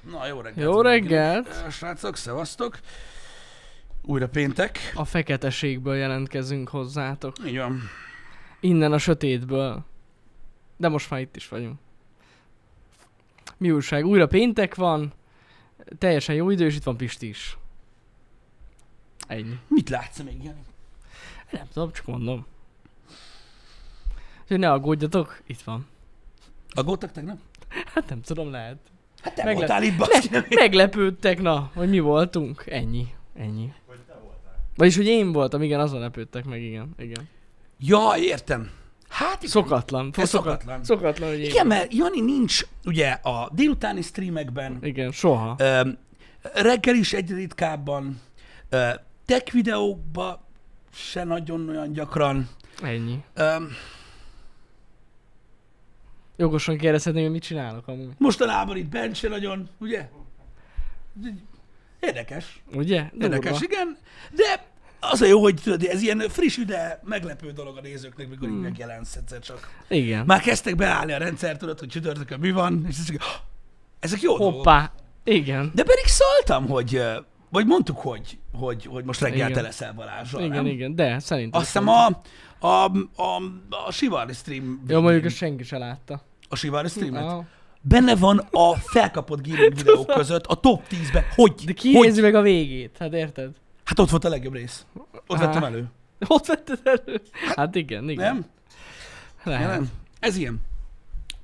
Na, jó reggelt. Jó reggelt. Ö, Srácok, szevasztok. Újra péntek. A feketeségből jelentkezünk hozzátok. Így van. Innen a sötétből. De most már itt is vagyunk. Mi újság? Újra péntek van. Teljesen jó idő, és itt van Pisti is. Ennyi. Mit látsz még, Jani? Nem tudom, csak mondom. Úgyhogy ne aggódjatok, itt van. Aggódtak tegnap? Hát nem tudom, lehet. Hát te Meglep- voltál itt, baszki, én. Meglepődtek, na, hogy mi voltunk. Ennyi. Ennyi. Vagyis, hogy én voltam, igen, azon lepődtek meg, igen. igen. Ja, értem. Hát igen. Szokatlan. Ez Szokat- szokatlan. Szokatlan, hogy Igen, mert Jani nincs ugye a délutáni streamekben, Igen, soha. ö, reggel is egy ritkábban, ö, tech videókban se nagyon olyan gyakran. Ennyi. Ö, Jogosan kérdezhetném, hogy mit csinálok amúgy. mostanában itt bent se nagyon, ugye? Érdekes. Ugye? Érdekes, Durva. igen. De az a jó, hogy tudod, ez ilyen friss, de meglepő dolog a nézőknek, mikor Hmm. így megjelensz egyszer csak. Igen. Már kezdtek beállni a rendszer, tudod, hogy csütörtökön mi van, és ez csak, "Ah, ezek jó dolgok. Hoppá. Igen. De pedig szóltam, hogy, vagy mondtuk, hogy, hogy, hogy most reggel Igen. te leszel Balázsral, Igen, nem? igen, de szerintem. Azt hiszem a, a, a, a Sivari stream, Jó, mondjuk ezt senki se látta. A Sivari streamet, Ah. benne van a felkapott gaming videók között a top 10-ben. Hogy? De ki hogy? meg a végét? Hát érted? Hát ott volt a legjobb rész. Ott Á. vettem elő. Ott vetted elő? Hát igen, igen. Nem? Lehet. Ja, nem. Ez ilyen.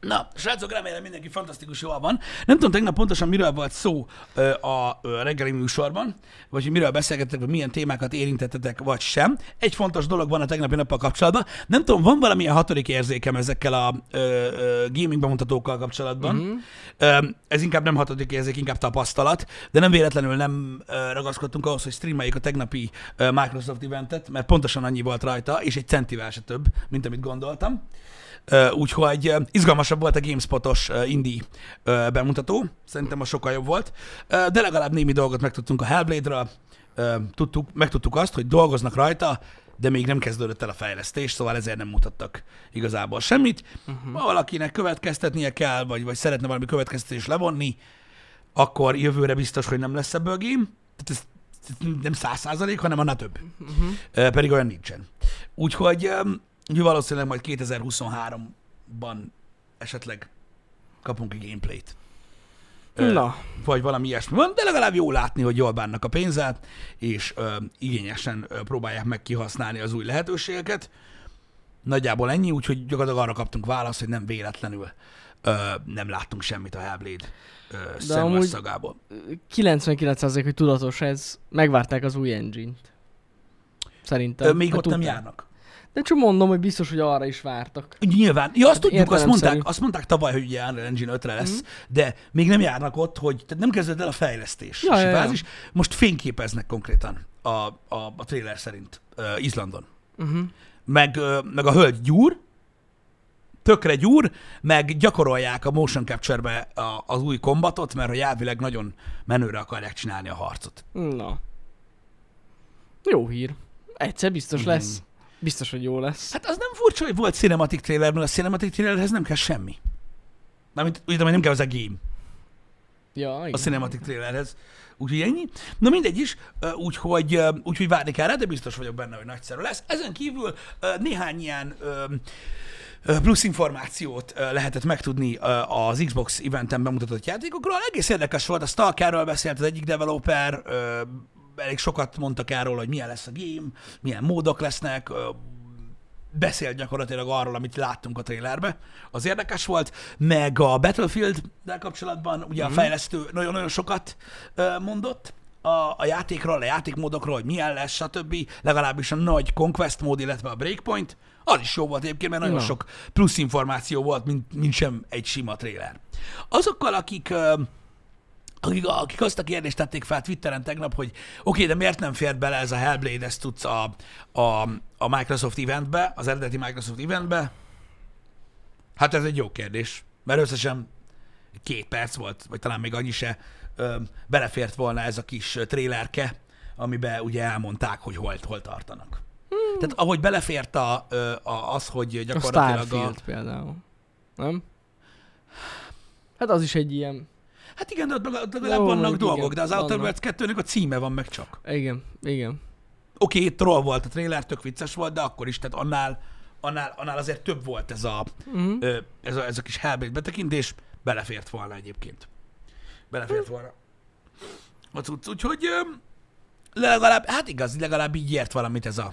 Na, srácok, remélem mindenki fantasztikus jól van. Nem tudom tegnap pontosan miről volt szó ö, a ö, reggeli műsorban, vagy hogy miről beszélgettek, vagy milyen témákat érintettetek, vagy sem. Egy fontos dolog van a tegnapi nappal kapcsolatban. Nem tudom, van valamilyen hatodik érzékem ezekkel a ö, ö, gaming bemutatókkal kapcsolatban. Mhm. Ö, ez inkább nem hatodik érzék, inkább tapasztalat, de nem véletlenül nem ö, ragaszkodtunk ahhoz, hogy streameljük a tegnapi ö, Microsoft eventet, mert pontosan annyi volt rajta, és egy centivel se több, mint amit gondoltam. Úgyhogy izgalmasabb volt a GameSpot-os indie bemutató, szerintem a sokkal jobb volt, de legalább némi dolgot megtudtunk a Hellblade-ra, tudtuk, megtudtuk azt, hogy dolgoznak rajta, de még nem kezdődött el a fejlesztés, szóval ezért nem mutattak igazából semmit. Uh-huh. Ha valakinek következtetnie kell, vagy, vagy szeretne valami következtetést levonni, akkor jövőre biztos, hogy nem lesz ebből game. Tehát ez, nem száz százalék, hanem annál több. Uh-huh. Pedig olyan nincsen. Úgyhogy valószínűleg majd 2023-ban esetleg kapunk egy gameplayt. Ö, Na, Vagy valami ilyesmi van, de legalább jó látni, hogy jól bánnak a pénzzel, és ö, igényesen ö, próbálják meg kihasználni az új lehetőségeket. Nagyjából ennyi, úgyhogy gyakorlatilag arra kaptunk választ, hogy nem véletlenül ö, nem láttunk semmit a Hellblade ö, szagából. 99% hogy tudatos ez. Megvárták az új engine-t. Szerintem. Ö, még ott nem tudták. járnak. De csak mondom, hogy biztos, hogy arra is vártak. Nyilván. Ja, azt Hát tudjuk, azt mondták, azt mondták tavaly, hogy ugye Unreal Engine 5-re lesz, Mhm. mm. de még nem járnak ott, hogy tehát nem kezdődött el a fejlesztés. Ja, ja, ja. Most fényképeznek konkrétan a, a, a trailer szerint uh, Izlandon. Uh-huh. Meg, uh, meg a hölgy gyúr, tökre gyúr, meg gyakorolják a motion capture-be a, az új kombatot, mert hogy elvileg nagyon menőre akarják csinálni a harcot. Na. Jó hír. Egyszer biztos Mhm. lesz. Biztos, hogy jó lesz. Hát az nem furcsa, hogy volt cinematic trailer, mert a cinematic trailerhez nem kell semmi. Mármint, úgy tudom, hogy nem kell az a game. Ja, a igen. cinematic trailerhez. Úgyhogy ennyi. Na mindegy is, úgyhogy, úgyhogy várni kell rá, de biztos vagyok benne, hogy nagyszerű lesz. Ezen kívül néhány ilyen plusz információt lehetett megtudni az Xbox eventen bemutatott játékokról. Egész érdekes volt, a Stalkerről beszélt az egyik developer, elég sokat mondtak erről, hogy milyen lesz a game, milyen módok lesznek, beszélt gyakorlatilag arról, amit láttunk a trailerbe. Az érdekes volt, meg a Battlefield-del kapcsolatban ugye a fejlesztő nagyon-nagyon sokat mondott a, a játékról, a játékmódokról, hogy milyen lesz, stb. Legalábbis a nagy Conquest mód, illetve a Breakpoint. Az is jó volt egyébként, mert nagyon Na. sok plusz információ volt, mint, mint sem egy sima trailer. Azokkal, akik akik, akik azt a kérdést tették fel Twitteren tegnap, hogy oké, okay, de miért nem fért bele ez a Hellblade, ezt tudsz a, a, a Microsoft eventbe, az eredeti Microsoft eventbe? Hát ez egy jó kérdés, mert összesen két perc volt, vagy talán még annyi se, ö, belefért volna ez a kis trélerke, amiben ugye elmondták, hogy hol, hol tartanak. Hmm. Tehát ahogy belefért a, a, az, hogy A gyakorlatilag a, Starfield például. Nem? Hát az is egy ilyen. Hát igen, de ott legalább, Jó, vannak igen, dolgok, de az Outer. Worlds 2-nek a címe van meg csak. Igen, igen. Oké, okay, troll volt a trailer, tök vicces volt, de akkor is, tehát annál, annál, annál azért több volt ez a, ö, ez a, ez a kis Hellblade betekintés, belefért volna egyébként. Belefért volna. A cucc, úgyhogy ö, legalább, hát igaz, legalább így ért valamit ez a,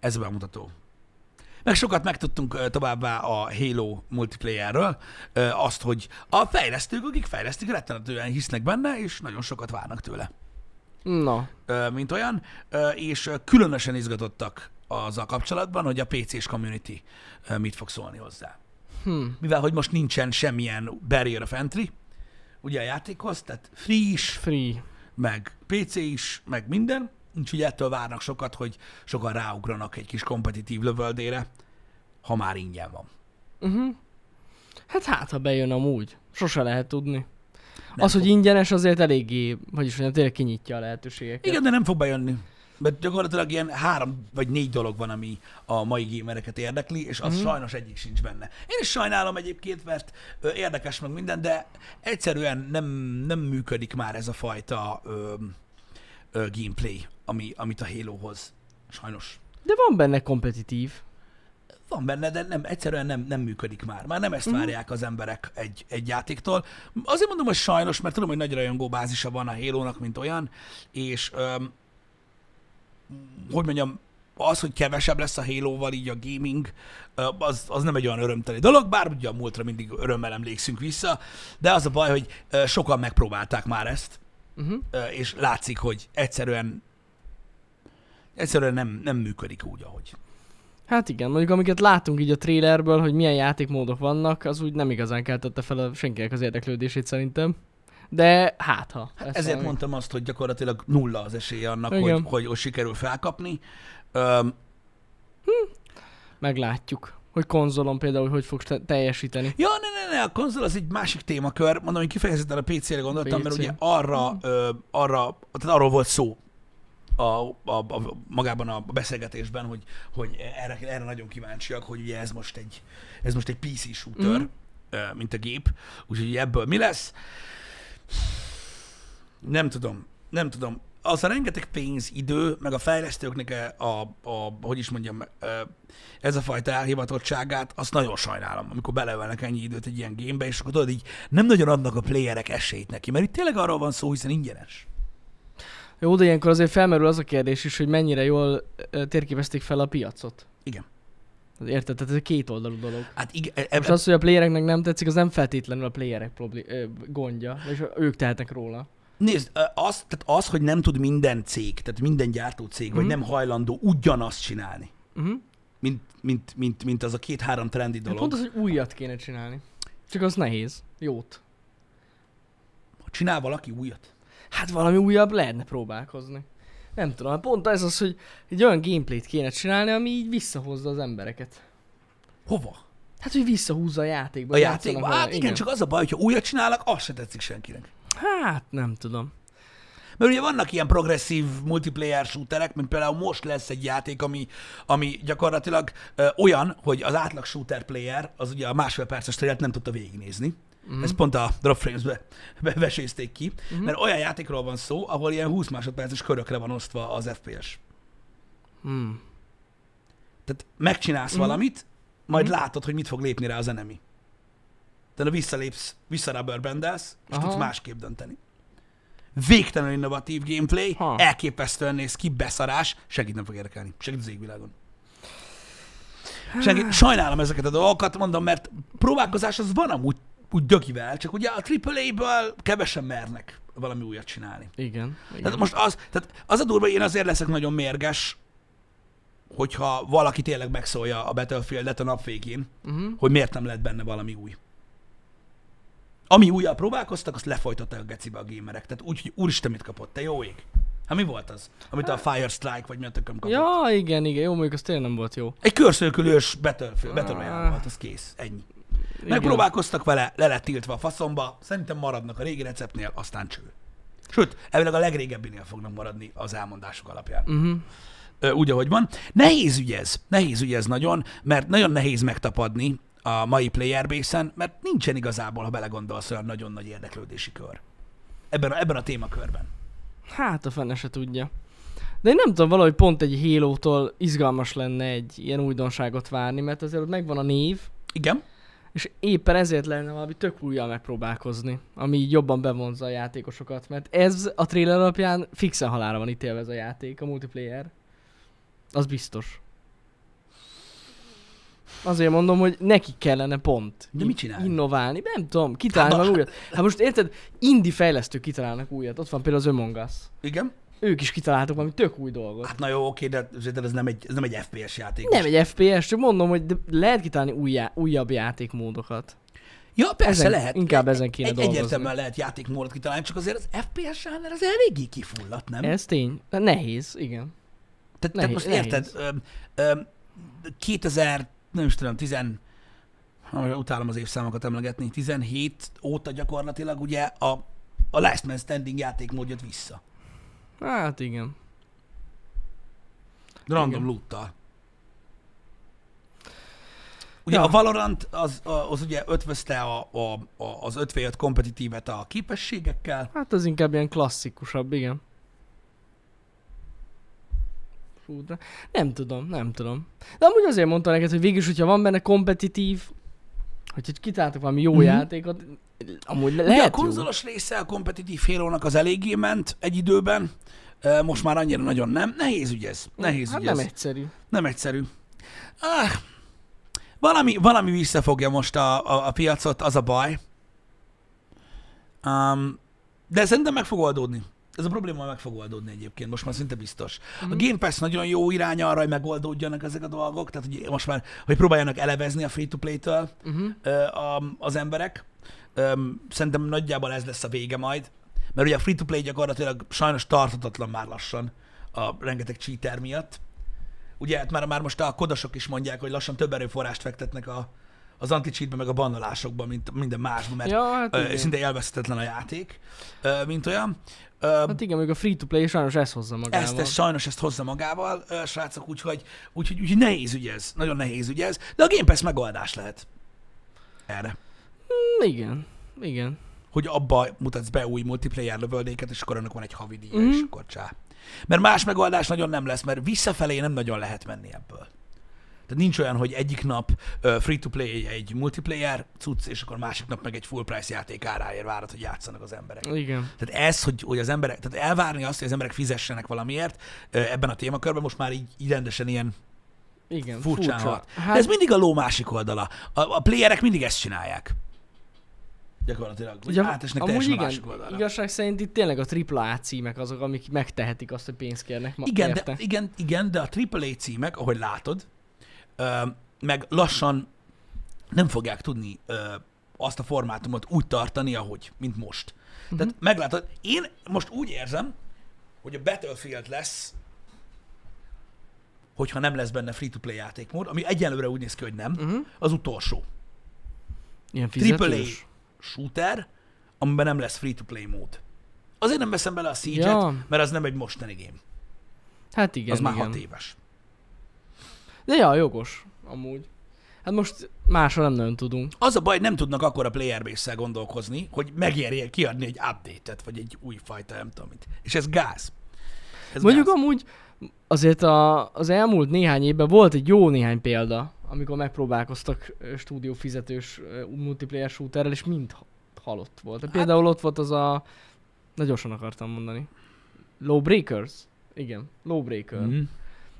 ez a bemutató. Meg sokat megtudtunk továbbá a Halo multiplayerről, azt, hogy a fejlesztők, akik fejlesztik, rettenetően hisznek benne, és nagyon sokat várnak tőle Na, mint olyan, és különösen izgatottak azzal kapcsolatban, hogy a PC-s community mit fog szólni hozzá. hm. Mivel, hogy most nincsen semmilyen barrier of entry, ugye a játékhoz, tehát free is, Free. meg PC is, meg minden, úgyhogy ettől várnak sokat, hogy sokan ráugranak egy kis kompetitív lövöldére, ha már ingyen van. Uh-huh. Hát hát, ha bejön amúgy. Sose lehet tudni. Nem az, fog. hogy ingyenes, azért eléggé, vagyis mondjam, tényleg kinyitja a lehetőségeket. Igen, de nem fog bejönni. Mert gyakorlatilag ilyen három vagy négy dolog van, ami a mai gamereket érdekli, és az mm. sajnos egyik sincs benne. Én is sajnálom egyébként, mert érdekes meg minden, de egyszerűen nem, nem működik már ez a fajta ö, ö, gameplay, ami, amit a Halo hoz. Sajnos. De van benne kompetitív. Van benne, de nem, egyszerűen nem, nem működik már. Már nem ezt Mhm. várják az emberek egy, egy játéktól. Azért mondom, hogy sajnos, mert tudom, hogy nagy rajongó bázisa van a Halo-nak, mint olyan, és öm, hogy mondjam, az, hogy kevesebb lesz a Halo-val így a gaming, az, az nem egy olyan örömteli dolog, bár ugye a múltra mindig örömmel emlékszünk vissza, de az a baj, hogy sokan megpróbálták már ezt, Uh-huh. és látszik, hogy egyszerűen egyszerűen nem, nem működik úgy, ahogy. Hát igen, mondjuk amiket látunk így a trailerből, hogy milyen játékmódok vannak, az úgy nem igazán keltette fel a senkinek az érdeklődését szerintem. De hát ha. Hát ezért valami. mondtam azt, hogy gyakorlatilag nulla az esélye annak, Igen. hogy, hogy, hogy sikerül felkapni. Öm, Meglátjuk, hogy konzolon például hogy fog te- teljesíteni. ja, ne, ne, ne, a konzol az egy másik témakör. Mondom, hogy kifejezetten a PC-re gondoltam, PC. mert ugye arra, ö, arra, tehát arról volt szó a, a, a, magában a beszélgetésben, hogy, hogy erre, erre nagyon kíváncsiak, hogy ugye ez most egy, ez most egy PC shooter, ö, mint a gép, úgyhogy ebből mi lesz? Nem tudom, nem tudom. Az a rengeteg pénz, idő, meg a fejlesztőknek a, a, a hogy is mondjam, ö, ez a fajta elhivatottságát, azt nagyon sajnálom, amikor belevelnek ennyi időt egy ilyen gamebe, és akkor tudod, így nem nagyon adnak a playerek esélyt neki, mert itt tényleg arról van szó, hiszen ingyenes. Jó, de ilyenkor azért felmerül az a kérdés is, hogy mennyire jól térképezték fel a piacot. Igen. Érted? Tehát ez egy két oldalú dolog. Hát igen, e, Most e, az, hogy a playereknek nem tetszik, az nem feltétlenül a playerek problé- gondja, és ők tehetnek róla. nézd, az, tehát az, hogy nem tud minden cég, tehát minden gyártó cég, vagy Mhm. nem hajlandó ugyanazt csinálni, Uh-huh. mint, mint, mint, mint az a két-három trendi dolog. Pont az, hogy újat kéne csinálni. Csak az nehéz. Jót. Csinál valaki újat? Hát valami újabb lehetne próbálkozni. Nem tudom, hát pont ez az, hogy egy olyan gameplayt kéne csinálni, ami így visszahozza az embereket. Hova? Hát, hogy visszahúzza a játékba. A játékba? Hát vele. igen, csak az a baj, hogyha újat csinálnak, az se tetszik senkinek. Hát, nem tudom. Mert ugye vannak ilyen progresszív multiplayer shooterek, mint például most lesz egy játék, ami, ami gyakorlatilag ö, olyan, hogy az átlag shooter player, az ugye a másfél perces trailert nem tudta végignézni. Mm. Ezt pont a Drop Frames-be be, vesézték ki, mm. mert olyan játékról van szó, ahol ilyen 20 másodperces körökre van osztva az FPS. Hmm. Tehát megcsinálsz mm. valamit, majd mm. látod, hogy mit fog lépni rá az enemy. Tehát visszalépsz, visszarubberbandelsz, és Aha. tudsz másképp dönteni. Végtelenül innovatív gameplay, Ha. elképesztően néz ki, beszarás, segít nem fog érdekelni. Segít az égvilágon. Segít, sajnálom ezeket a dolgokat, mondom, mert próbálkozás az van amúgy úgy dögivel, csak ugye a AAA-ből kevesen mernek valami újat csinálni. Igen. igen. Tehát most az, tehát az a durva, hogy én azért leszek nagyon mérges, hogyha valaki tényleg megszólja a Battlefield-et a nap végén, Uh-huh. hogy miért nem lett benne valami új. Ami újjal próbálkoztak, azt lefolytották a gecibe a gamerek. Tehát úgy, hogy úristen, mit kapott, te jó ég. Hát mi volt az? Amit a Fire Strike, vagy mi a tököm kapott? Ja, igen, igen. Jó, mondjuk az tényleg nem volt jó. Egy körszölkülős Battlefield, Battle Ah. volt, az kész. Ennyi. Megpróbálkoztak vele, le lett tiltva a faszomba, szerintem maradnak a régi receptnél, aztán cső. Sőt, elvileg a legrégebbinél fognak maradni az elmondások alapján. Uh-huh. Úgy, ahogy van. Nehéz ügy ez, nehéz ügy ez nagyon, mert nagyon nehéz megtapadni a mai player base mert nincsen igazából, ha belegondolsz, olyan nagyon nagy érdeklődési kör. Ebben a, ebben a témakörben. Hát a fene se tudja. De én nem tudom, valahogy pont egy Halo-tól izgalmas lenne egy ilyen újdonságot várni, mert azért ott megvan a név, Igen? És éppen ezért lenne valami tök újjal megpróbálkozni, ami így jobban bevonza a játékosokat, mert ez a trailer alapján fixen halára van ítélve ez a játék, a multiplayer. Az biztos. Azért mondom, hogy neki kellene pont. De mit csinál? Innoválni, nem tudom, kitalálni újat. Hát most érted, indie fejlesztők kitalálnak újat. Ott van például az Among Us. Igen? Ők is kitaláltak valami tök új dolgot. Hát na jó, oké, de azért ez nem egy, ez nem egy FPS játék. Nem egy FPS, csak mondom, hogy lehet kitalálni új já- újabb játékmódokat. Ja, persze Ezen- lehet. inkább ezen kéne egy, dolgozni. Egyértelműen lehet játékmódot kitalálni, csak azért az FPS zsáner az eléggé kifulladt, nem? Ez tény. Nehéz, igen. Tehát, tehát nehéz- most érted, öm, öm, 2000, nem is tudom, 10, ah, utálom az évszámokat emlegetni, 17 óta gyakorlatilag ugye a, a Last Man Standing játékmód jött vissza. Hát igen. Random Igen. loot Ugye Ja. a Valorant az, az ugye ötvözte a, a, a, az 5v5 kompetitívet a képességekkel. Hát az inkább ilyen klasszikusabb, igen. Fú, de nem tudom, nem tudom. De amúgy azért mondta neked, hogy végülis, hogyha van benne kompetitív, hogyha kitáltak valami jó Mhm. játékot, amúgy le- Ugye a lehet jó. konzolos része a kompetitív halo az eléggé ment egy időben, most már annyira nagyon nem. Nehéz ügy ez. Nehéz hát ügy nem ez. egyszerű. Nem egyszerű. Ah, valami, valami visszafogja most a, a, a piacot, az a baj. Um, de szerintem meg fog oldódni. Ez a probléma meg fog oldódni egyébként, most már szinte biztos. A Game Pass nagyon jó irány arra, hogy megoldódjanak ezek a dolgok, tehát hogy most már, hogy próbáljanak elevezni a free-to-play-től a, az emberek. Szerintem nagyjából ez lesz a vége majd, mert ugye a free-to-play gyakorlatilag sajnos tarthatatlan már lassan a rengeteg cheater miatt. Ugye hát már, már most a kodosok is mondják, hogy lassan több erőforrást fektetnek a, az anti-cheatbe, meg a bannolásokba, mint minden másban, mert Ja, hát ö, szinte élvezhetetlen a játék, ö, mint olyan. Ö, Hát igen, még a free-to-play sajnos ezt hozza magával. ezt, ezt sajnos ezt hozza magával, ö, srácok, úgyhogy, úgyhogy, úgyhogy nehéz ügy ez, nagyon nehéz ügy ez, de a Game Pass megoldás lehet erre. Mm, Igen, igen. hogy abba mutatsz be új multiplayer lövöldéket, és akkor annak van egy havidíja, Mhm. és akkor csá. Mert más megoldás nagyon nem lesz, mert visszafelé nem nagyon lehet menni ebből. Tehát nincs olyan, hogy egyik nap free-to-play egy multiplayer cucc, és akkor másik nap meg egy full price játék áráért várod, hogy játszanak az emberek. Igen. Tehát ez, hogy, hogy az emberek, tehát elvárni azt, hogy az emberek fizessenek valamiért ebben a témakörben, most már így, így rendesen ilyen Igen, furcsán furcsa. hat. Hát, De ez mindig a ló másik oldala. A, a playerek mindig ezt csinálják. Gyakorlatilag. Hogy Ugye, átesnek amúgy igen, másik oldalra. igazság szerint itt tényleg a AAA címek azok, amik megtehetik azt, hogy pénzt kérnek ma Igen, érte. de, igen, igen, de a AAA címek, ahogy látod, ö, meg lassan nem fogják tudni ö, azt a formátumot úgy tartani, ahogy, mint most. Uh-huh. Tehát meglátod, én most úgy érzem, hogy a Battlefield lesz, hogyha nem lesz benne free-to-play játékmód, ami egyenlőre úgy néz ki, hogy nem, Uh-huh. az utolsó. Ilyen AAA fizetős. shooter, amiben nem lesz free-to-play mód. Azért nem veszem bele a siege Ja. mert az nem egy mostani game. Hát igen, Az már igen. hat éves. De ja, jogos, amúgy. Hát most másra nem nagyon tudunk. Az a baj, nem tudnak akkor a player base gondolkozni, hogy megérje kiadni egy update-et, vagy egy új fajta, nem tudom mit. És ez gáz. Ez Mondjuk gáz. amúgy azért a, az elmúlt néhány évben volt egy jó néhány példa, amikor megpróbálkoztak stúdió fizetős multiplayer shooterrel, és mind ha- halott volt. Hát, például ott volt az a... Na gyorsan akartam mondani. Lowbreakers? Igen, Lowbreaker. Mm.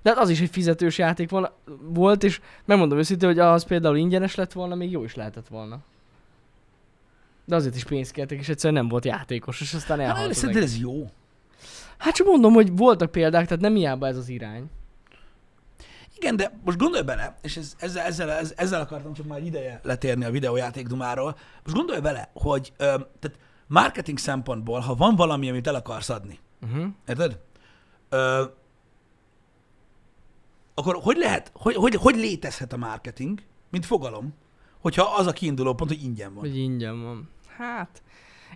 De hát az is egy fizetős játék van, volt, és megmondom őszintén, hogy az például ingyenes lett volna, még jó is lehetett volna. De azért is pénzt kértek, és egyszerűen nem volt játékos, és aztán Hát, elhalt egész. ez jó? Hát csak mondom, hogy voltak példák, tehát nem hiába ez az irány. Igen, de most gondolj bele, és ez, ezzel, ezzel, ezzel, akartam csak már ideje letérni a videójáték dumáról. Most gondolj bele, hogy ö, tehát marketing szempontból, ha van valami, amit el akarsz adni, Uh-huh. érted? Ö, akkor hogy lehet, hogy, hogy, hogy létezhet a marketing, mint fogalom, hogyha az a kiinduló pont, hogy ingyen van. Hogy ingyen van. Hát,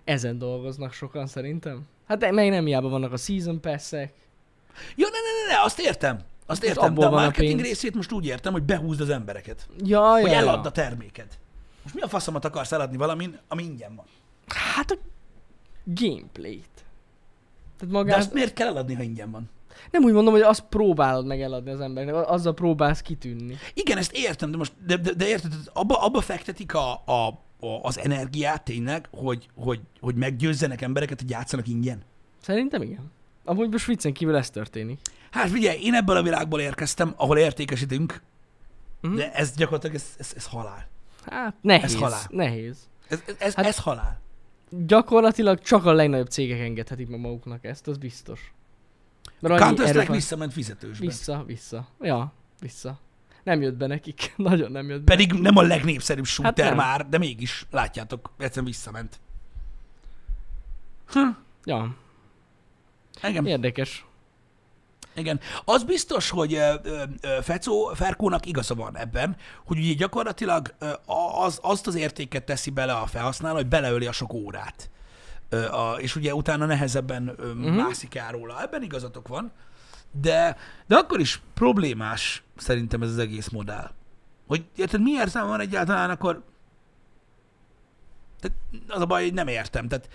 ezen dolgoznak sokan szerintem. Hát de meg nem hiába vannak a season pass-ek. Ja, ne, ne, ne, ne, azt értem. Azt Most értem, de abból a van a marketing pénz. részét most úgy értem, hogy behúzd az embereket. Ja, Hogy ja, eladd a ja. terméket. Most mi a faszomat akarsz eladni valamin, ami ingyen van? Hát a gameplayt. Tehát De magát... azt miért kell eladni, ha ingyen van? Nem úgy mondom, hogy azt próbálod meg eladni az embernek, azzal próbálsz kitűnni. Igen, ezt értem, de most, de, de, de érted, abba, abba fektetik a, a, a, az energiát tényleg, hogy, hogy, hogy meggyőzzenek embereket, hogy játszanak ingyen. Szerintem igen. Amúgy most viccen kívül ez történik. Hát figyelj, én ebből a világból érkeztem, ahol értékesítünk, Mhm. de ez gyakorlatilag ez, ez, ez halál. Hát nehéz. Ez halál. Nehéz. Ez, ez, ez, Hát- ez halál. Gyakorlatilag csak a legnagyobb cégek engedhetik meg maguknak ezt, az biztos. Counter-Strike visszament fizetősbe. Vissza, vissza. Ja, vissza. Nem jött be nekik. Nagyon nem jött be. Pedig nem a legnépszerűbb shooter nem. már, de mégis, látjátok, egyszerűen visszament. Ja, Igen. érdekes. Igen. Az biztos, hogy Fecó, Ferkónak igaza van ebben, hogy ugye gyakorlatilag az, azt az értéket teszi bele a felhasználó, hogy beleöli a sok órát. A, és ugye utána nehezebben uh-huh. mászik el róla. Ebben igazatok van. De, de akkor is problémás szerintem ez az egész modell. Hogy érted, mi értelme van egyáltalán, akkor tehát az a baj, hogy nem értem. Tehát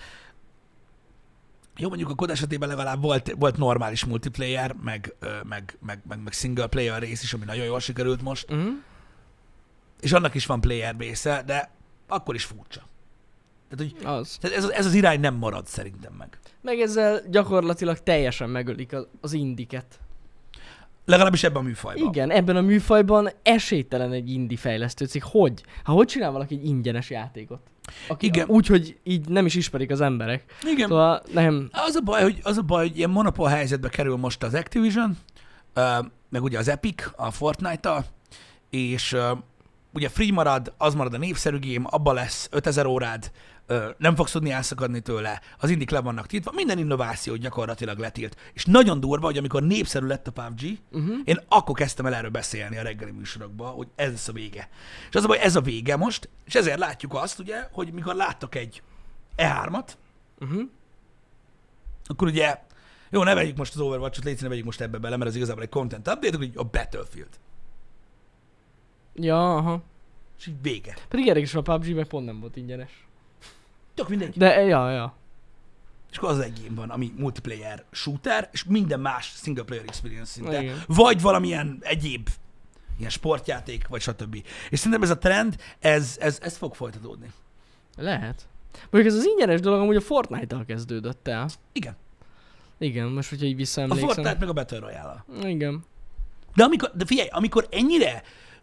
jó, mondjuk a kod esetében legalább volt, volt normális multiplayer, meg, meg, meg, meg, meg single player rész is, ami nagyon jól sikerült most, Uh-huh. és annak is van player része, de akkor is furcsa. Tehát, hogy Az. tehát ez, az- ez az irány nem marad szerintem meg. Meg ezzel gyakorlatilag teljesen megölik az, az indiket. Legalábbis ebben a műfajban. Igen, ebben a műfajban esélytelen egy indie fejlesztő cég. Hogy? Ha hogy csinál valaki egy ingyenes játékot? Aki Igen. Úgy, hogy így nem is ismerik az emberek. Igen. Szóval nem... Az a baj, hogy, az a baj, hogy ilyen monopól helyzetbe kerül most az Activision, meg ugye az Epic a Fortnite-tal, és ugye free marad, az marad a népszerű game, abba lesz 5000 órád, nem fogsz tudni elszakadni tőle, az indik le vannak tiltva, minden innováció gyakorlatilag letilt. És nagyon durva, hogy amikor népszerű lett a PUBG, uh-huh. én akkor kezdtem el erről beszélni a reggeli műsorokban, hogy ez lesz a vége. És az a baj, ez a vége most, és ezért látjuk azt, ugye, hogy mikor láttak egy E3-at, Uh-huh. akkor ugye, jó, ne vegyük most az Overwatch-ot, légy színe, vegyük most ebbe bele, mert ez igazából egy content update, hogy a Battlefield. Ja, aha. És így vége. Pedig érdekes, a PUBG meg pont nem volt ingyenes. Tök mindegy. De, ja, ja. És akkor az egy game van, ami multiplayer shooter, és minden más single player experience szinte. Igen. Vagy valamilyen egyéb ilyen sportjáték, vagy stb. És szerintem ez a trend, ez, ez, ez fog folytatódni. Lehet. Mondjuk ez az ingyenes dolog amúgy a Fortnite-tal kezdődött el. Igen. Igen, most hogyha így A visszaemlékszem. Fortnite meg a Battle royale Igen. De, amikor, de figyelj, amikor ennyire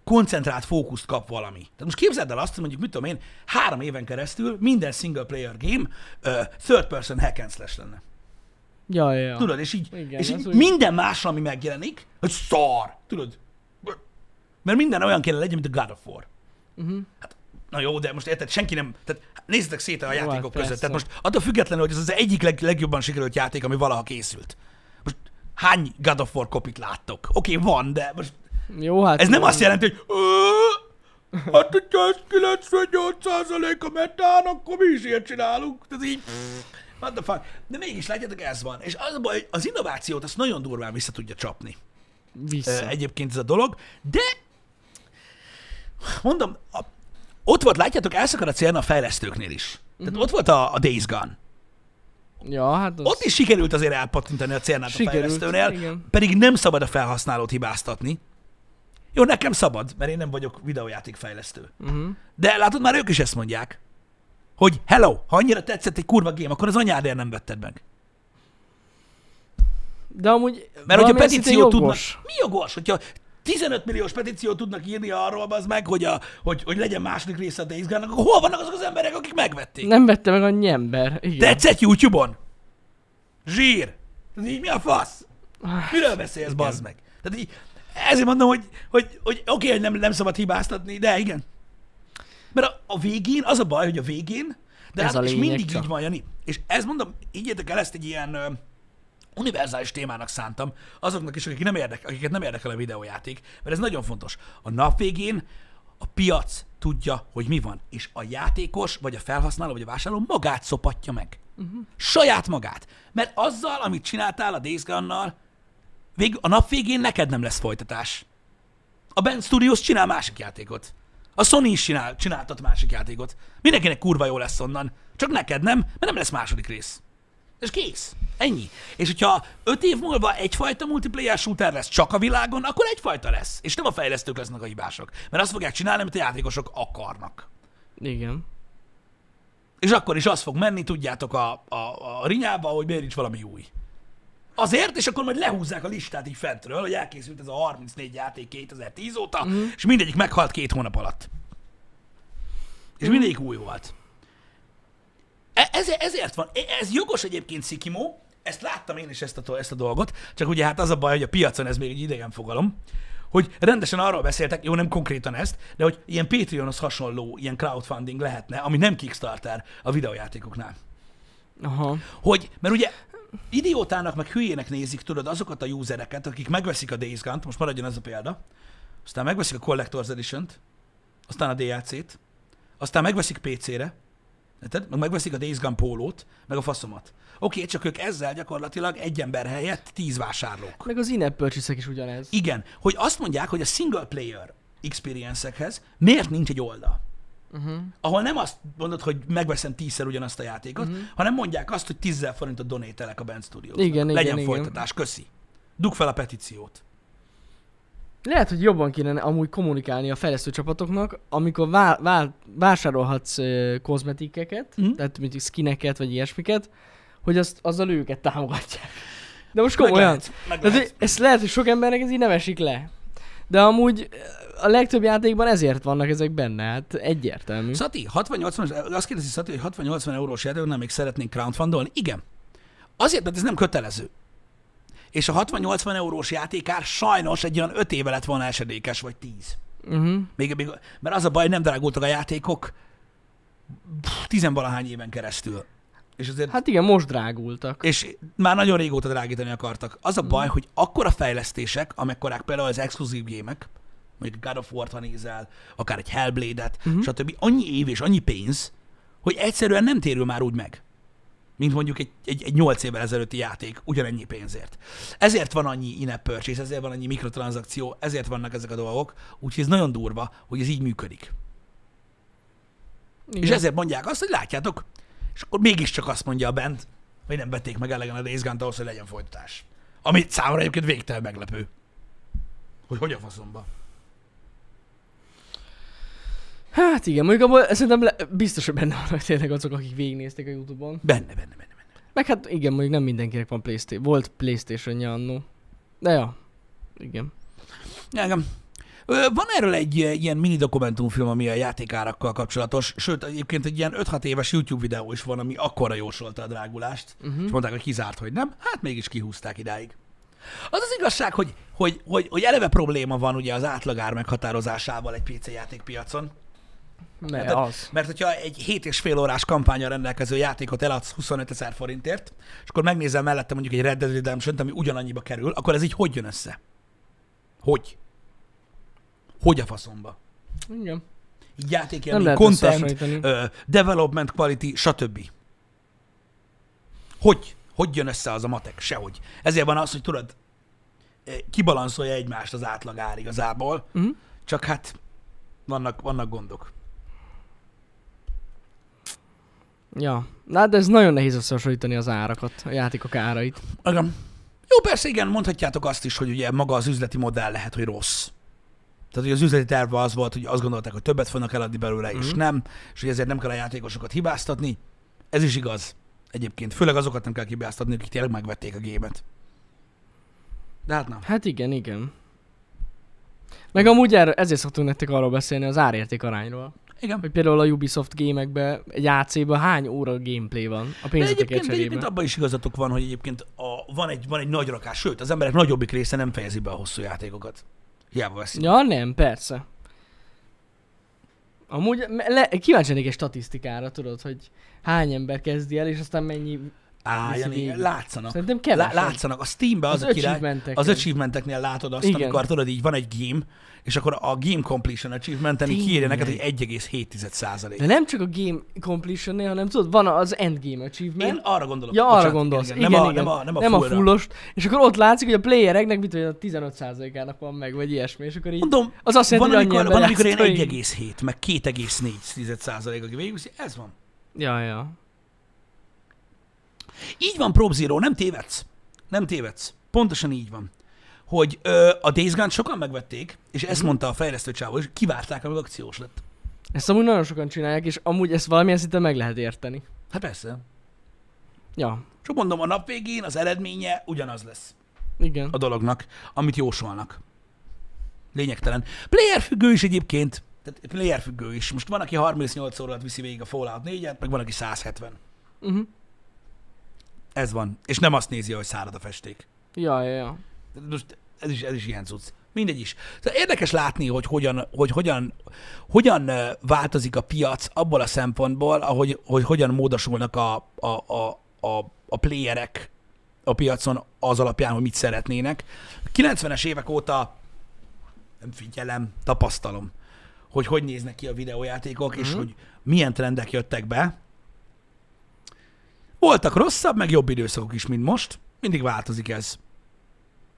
koncentrált fókuszt kap valami. Tehát most képzeld el azt, hogy mondjuk, mit tudom én, három éven keresztül minden single player game uh, third person hack and slash lenne. Ja, ja, ja. Tudod, és így, Igen, és így úgy- minden másra, ami megjelenik, hogy szar, tudod. Mert minden olyan kéne legyen, mint a God of War. Uh-huh. Na jó, de most érted, senki nem, tehát nézzetek szét a Jó, játékok hát között. Tehát most attól függetlenül, hogy ez az egyik leg, legjobban sikerült játék, ami valaha készült. Most hány God of War kopit láttok? Oké, okay, van, de most Jó, hát... ez nem azt jelenti, hogy "Ö, hát hogyha ez 98% a metán, akkor mi is ilyet csinálunk. Tehát így, what the fuck. De mégis látjátok, ez van. És az a baj, hogy az innovációt azt nagyon durván vissza tudja csapni Vissza. egyébként ez a dolog, de mondom, a, ott volt, látjátok, elszakad a célna a fejlesztőknél is. Tehát ott volt a, a Days Gone. Ja, hát az... Ott is sikerült azért elpattintani a célnát a Sikerült, fejlesztőnél, igen. pedig nem szabad a felhasználót hibáztatni. Jó, nekem szabad, mert én nem vagyok videójátékfejlesztő. Uh-huh. De látod, már ők is ezt mondják, hogy hello, ha annyira tetszett egy kurva game, akkor az anyádért nem vetted meg. De amúgy Mert hogyha petíciót tudnak... Mi jogos? Hogyha 15 milliós petíciót tudnak írni arról, az meg, hogy, a, hogy, hogy legyen második része a Days Gone-nak, akkor hol vannak azok az emberek, akik megvették? Nem vette meg annyi ember. Igen. Tetszett YouTube-on? Zsír! Így mi a fasz? Ah, Miről beszélsz, bazd meg? Tehát így, ezért mondom, hogy, hogy, hogy oké, okay, hogy nem, nem szabad hibáztatni, de igen. Mert a, a végén, az a baj, hogy a végén, de Ez hát, a és lényeg mindig csak. így van, Jani. És ez mondom, ígyétek el ezt egy ilyen ö, univerzális témának szántam, azoknak is, akik nem érdek, akiket nem érdekel a videójáték, mert ez nagyon fontos. A nap végén a piac tudja, hogy mi van, és a játékos, vagy a felhasználó, vagy a vásárló magát szopatja meg. Uh-huh. Saját magát. Mert azzal, amit csináltál a Days Gone-nal, vég, a nap végén neked nem lesz folytatás. A Band Studios csinál másik játékot. A Sony is csinál, csináltat másik játékot. Mindenkinek kurva jó lesz onnan. Csak neked nem, mert nem lesz második rész. És kész. Ennyi. És hogyha öt év múlva egyfajta multiplayer shooter lesz csak a világon, akkor egyfajta lesz. És nem a fejlesztők lesznek a hibások. Mert azt fogják csinálni, amit a játékosok akarnak. Igen. És akkor is az fog menni, tudjátok, a, a, a rinyába, hogy miért nincs valami új. Azért, és akkor majd lehúzzák a listát így fentről, hogy elkészült ez a 34 játék 2010 óta, mm. és mindegyik meghalt két hónap alatt. És mm. mindegyik új volt. E- Ez, ezért van. E- Ez jogos egyébként Szikimó, ezt láttam én is ezt a, ezt a dolgot, csak ugye hát az a baj, hogy a piacon ez még egy idegen fogalom, hogy rendesen arról beszéltek, jó, nem konkrétan ezt, de hogy ilyen Patreonhoz hasonló ilyen crowdfunding lehetne, ami nem Kickstarter a videójátékoknál. Aha. Hogy, mert ugye idiótának, meg hülyének nézik, tudod, azokat a usereket, akik megveszik a Days Gone-t, most maradjon ez a példa, aztán megveszik a Collector's Edition-t, aztán a DLC-t, aztán megveszik PC-re, érted? meg megveszik a Days Gone pólót, meg a faszomat. Oké, csak ők ezzel gyakorlatilag egy ember helyett tíz vásárlók. Meg az in-app purchase is ugyanez. Igen, hogy azt mondják, hogy a single player experience-ekhez miért nincs egy oldal? Uh-huh. ahol nem azt mondod, hogy megveszem tízszer ugyanazt a játékot, uh-huh. hanem mondják azt, hogy 10 forintot donételek a Band Studios. Igen, igen, Legyen igen. folytatás, köszi. Dug fel a petíciót. Lehet, hogy jobban kéne amúgy kommunikálni a fejlesztő csapatoknak, amikor vá- vá- vásárolhatsz ö, kozmetikeket, mm. tehát mint skineket vagy ilyesmiket, hogy azt, azzal őket támogatják. De most Meg komolyan. lehet, meg lehet. ezt lehet, hogy sok embernek ez így nem esik le. De amúgy a legtöbb játékban ezért vannak ezek benne, hát egyértelmű. Szati, 60-80, azt kérdezi Szati, hogy 60-80 eurós játékoknál még szeretnénk crowdfundolni? Igen. Azért, mert ez nem kötelező. És a 60-80 eurós játékár sajnos egy olyan 5 éve lett volna esedékes, vagy 10. Uh-huh. Még, még, mert az a baj, nem drágultak a játékok tizenvalahány éven keresztül. És azért Hát igen, most drágultak. és már nagyon régóta drágítani akartak. Az a baj, hogy akkora fejlesztések, amekkorák például az exkluzív gémek, mondjuk God of War-t, ha nézel, akár egy Hellblade-et, uh-huh. stb. annyi év és annyi pénz, hogy egyszerűen nem térül már úgy meg, mint mondjuk egy, egy, egy 8 évvel ezelőtti játék ugyanennyi pénzért. Ezért van annyi in-app purchase, ezért van annyi mikrotranszakció, ezért vannak ezek a dolgok, úgyhogy ez nagyon durva, hogy ez így működik. Igen. És ezért mondják azt, hogy látjátok, és akkor mégiscsak azt mondja a band, hogy nem vették meg elegen a Days Gone-t ahhoz, hogy legyen folytatás. Ami számomra egyébként végtelen meglepő. Hogy hogy a faszomba. Hát igen, mondjuk abban szerintem le, biztos, hogy benne vannak tényleg azok, akik végignézték a Youtube-on. Benne, benne, benne. benne. Meg hát igen, mondjuk nem mindenkinek van Playstation. Volt Playstation-ja annó. De ja, igen. Igen. Van erről egy ilyen mini dokumentumfilm, ami a játékárakkal kapcsolatos, sőt, egyébként egy ilyen 5-6 éves YouTube videó is van, ami akkora jósolta a drágulást, uh-huh. és mondták, hogy kizárt, hogy nem, hát mégis kihúzták idáig. Az az igazság, hogy, hogy, hogy, hogy eleve probléma van ugye az átlagár meghatározásával egy PC játékpiacon, Mert Tehát- az. Mert hogyha egy 7 és fél órás kampányra rendelkező játékot eladsz 25 ezer forintért, és akkor megnézel mellette mondjuk egy Red Dead redemption ami ugyanannyiba kerül, akkor ez így hogy jön össze? Hogy? Hogy a faszomba? Igen. Játékélmény, content, ö, development quality, stb. Hogy? Hogy jön össze az a matek? Sehogy. Ezért van az, hogy tudod, kibalanszolja egymást az átlagár igazából, Mhm. csak hát vannak, vannak gondok. Ja. Na, de ez nagyon nehéz összehasonlítani az árakat, a játékok árait. Igen. Jó, persze igen, mondhatjátok azt is, hogy ugye maga az üzleti modell lehet, hogy rossz. Tehát, hogy az üzleti terv az volt, hogy azt gondolták, hogy többet fognak eladni belőle, és Mhm. nem, és hogy ezért nem kell a játékosokat hibáztatni. Ez is igaz. Egyébként. Főleg azokat nem kell hibáztatni, akik tényleg megvették a gémet. De hát nem. Hát igen, igen. Meg amúgy erről, ezért szoktunk nektek arról beszélni az árérték arányról. Igen. Hogy például a Ubisoft gémekben, egy AC-ban hány óra gameplay van a De pénzeteket egyébként, egyébként abban is igazatok van, hogy egyébként a, van, egy, van egy nagy rakás, sőt, az emberek nagyobbik része nem fejezi be a hosszú játékokat. Hiába veszik. Ja, nem, persze. Amúgy le, kíváncsi lennék egy statisztikára, tudod, hogy hány ember kezdi el, és aztán mennyi Á, Jani, látszanak. Szerintem Lá, kevesebb. látszanak. A Steamben az, Az a király, az achievementeknél látod azt, Igen. amikor tudod így van egy game, és akkor a game completion achievementen így kiírja neked, hogy 1,7 százalék. De nem csak a game completion hanem tudod, van az endgame achievement. Én arra gondolok. Ja, arra gondolsz. Igen, nem, a, igen. nem a, nem a, nem a fullost. És akkor ott látszik, hogy a playereknek mit a 15%-ának van meg, vagy ilyesmi. És akkor így... Mondom, Az azt jelenti, van, hogy amikor, van, amikor hogy- 1,7, meg 2,4 százalék, aki végigviszi, ez van. Ja, ja. Így van, Probe Zero, nem tévedsz. Nem tévedsz. Pontosan így van. Hogy ö, a Days Gone sokan megvették, és Mhm. ezt mondta a fejlesztő csávó, és kivárták, amíg akciós lett. Ezt amúgy nagyon sokan csinálják, és amúgy ezt valamilyen szinten meg lehet érteni. Hát persze. Ja, Csak mondom, a nap végén az eredménye ugyanaz lesz igen. a dolognak, amit jósolnak. Lényegtelen. Player függő is egyébként. Tehát player függő is. Most van, aki 38 órát viszi végig a Fallout 4-et, meg van, aki 170. Uh-huh. Ez van. És nem azt nézi, hogy szárad a festék. Ja, ja, ja. Most ez is, ez is ilyen cucc. Mindegy is. Szóval érdekes látni, hogy hogyan, hogy hogyan, hogyan változik a piac abból a szempontból, ahogy, hogy hogyan módosulnak a, a, a, a, a playerek a piacon az alapján, hogy mit szeretnének. 90-es évek óta nem figyelem, tapasztalom, hogy hogy néznek ki a videójátékok, és Mhm. hogy milyen trendek jöttek be. Voltak rosszabb, meg jobb időszakok is, mint most. Mindig változik ez.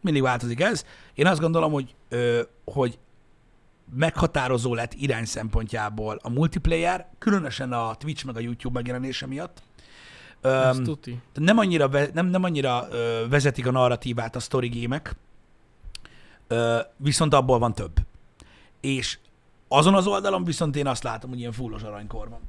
Mindig változik ez. Én azt gondolom, hogy, ö, hogy meghatározó lett irány szempontjából a multiplayer, különösen a Twitch meg a YouTube megjelenése miatt. Öm, tuti. nem annyira, nem, nem annyira ö, vezetik a narratívát a story gémek, ö, viszont abból van több. És azon az oldalon viszont én azt látom, hogy ilyen fullos aranykor van.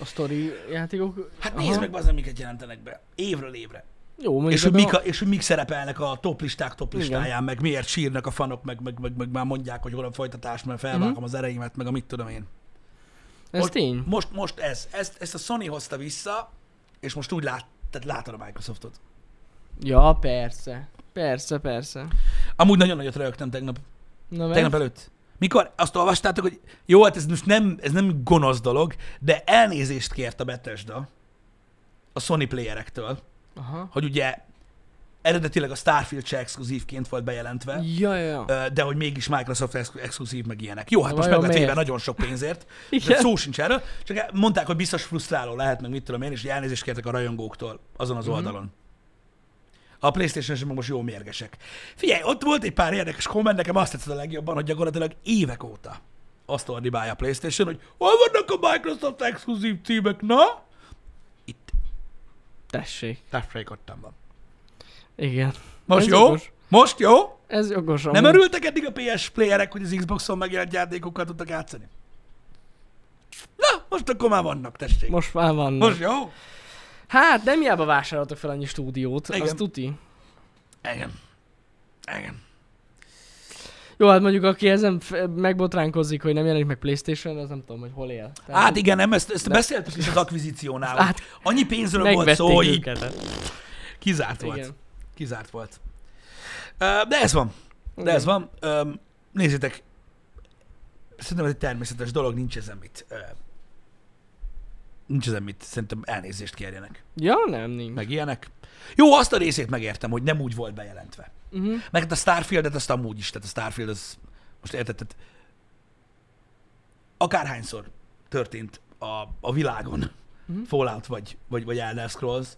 A story játékok... Hát Aha. nézd meg az, amiket jelentenek be. Évről évre. Jó, És hogy, mik, a, és hogy mik szerepelnek a toplisták toplistáján, Igen. meg miért sírnak a fanok, meg, meg, meg, meg már mondják, hogy hol a folytatás, mert felvágom Mhm. az ereimet, meg a mit tudom én. Ez most, tény. Most, most ez, ezt, ezt a Sony hozta vissza, és most úgy lát, tehát látod a Microsoftot. Ja, persze. Persze, persze. Amúgy nagyon nagyot rögtem tegnap. Na. Tegnap előtt. Mikor azt olvastátok, hogy jó, hát ez most nem, ez nem gonosz dolog, de elnézést kért a Bethesda a Sony playerektől, Aha. hogy ugye eredetileg a Starfield se exkluzívként volt bejelentve, Ja, ja, de hogy mégis Microsoft ex- exkluzív meg ilyenek. Jó, hát most meg lett miért? nagyon sok pénzért, de szó sincs erről, csak mondták, hogy biztos frusztráló lehet, meg mit tudom én, és hogy elnézést kértek a rajongóktól azon az Mhm. oldalon. A playstation most jó mérgesek. Figyelj, ott volt egy pár érdekes komment, nekem azt tetszett a legjobban, hogy gyakorlatilag évek óta azt ordibálja a Playstation, hogy hol vannak a Microsoft exkluzív címek, na? Itt, Tessék. tessék, ottan van. Igen. Most Ez jó? jogos. Most jó? Ez jogos. Nem amúgy. örültek eddig a PS playerek, hogy az Xboxon megjelent játékokkal tudtak játszani? Na, most akkor már vannak, tessék. Most, már van. most jó? Hát, nem hiába vásároltak fel annyi stúdiót, Igen. az tuti. Igen. Igen. Jó, hát mondjuk aki ezen megbotránkozik, hogy nem jelenik meg Playstation, az nem tudom, hogy hol él. Tehát, Hát igen, nem, ezt, ezt De- beszéltük is az akvizíciónál. Hát, annyi pénzről volt szó, hogy őket. kizárt volt. Igen. Kizárt volt. De ez van. De Igen. ez van. Nézzétek, szerintem ez egy természetes dolog, nincs ezen mit. Nincs ezen mit, szerintem elnézést kérjenek. Ja, nem, nincs. Meg ilyenek. Jó, azt a részét megértem, hogy nem úgy volt bejelentve. Uh-huh. Meg hát a Starfieldet azt amúgy is, tehát a Starfield az, most érted, tehát akárhányszor történt a, a világon Mhm. Fallout vagy, vagy, vagy Elder Scrolls,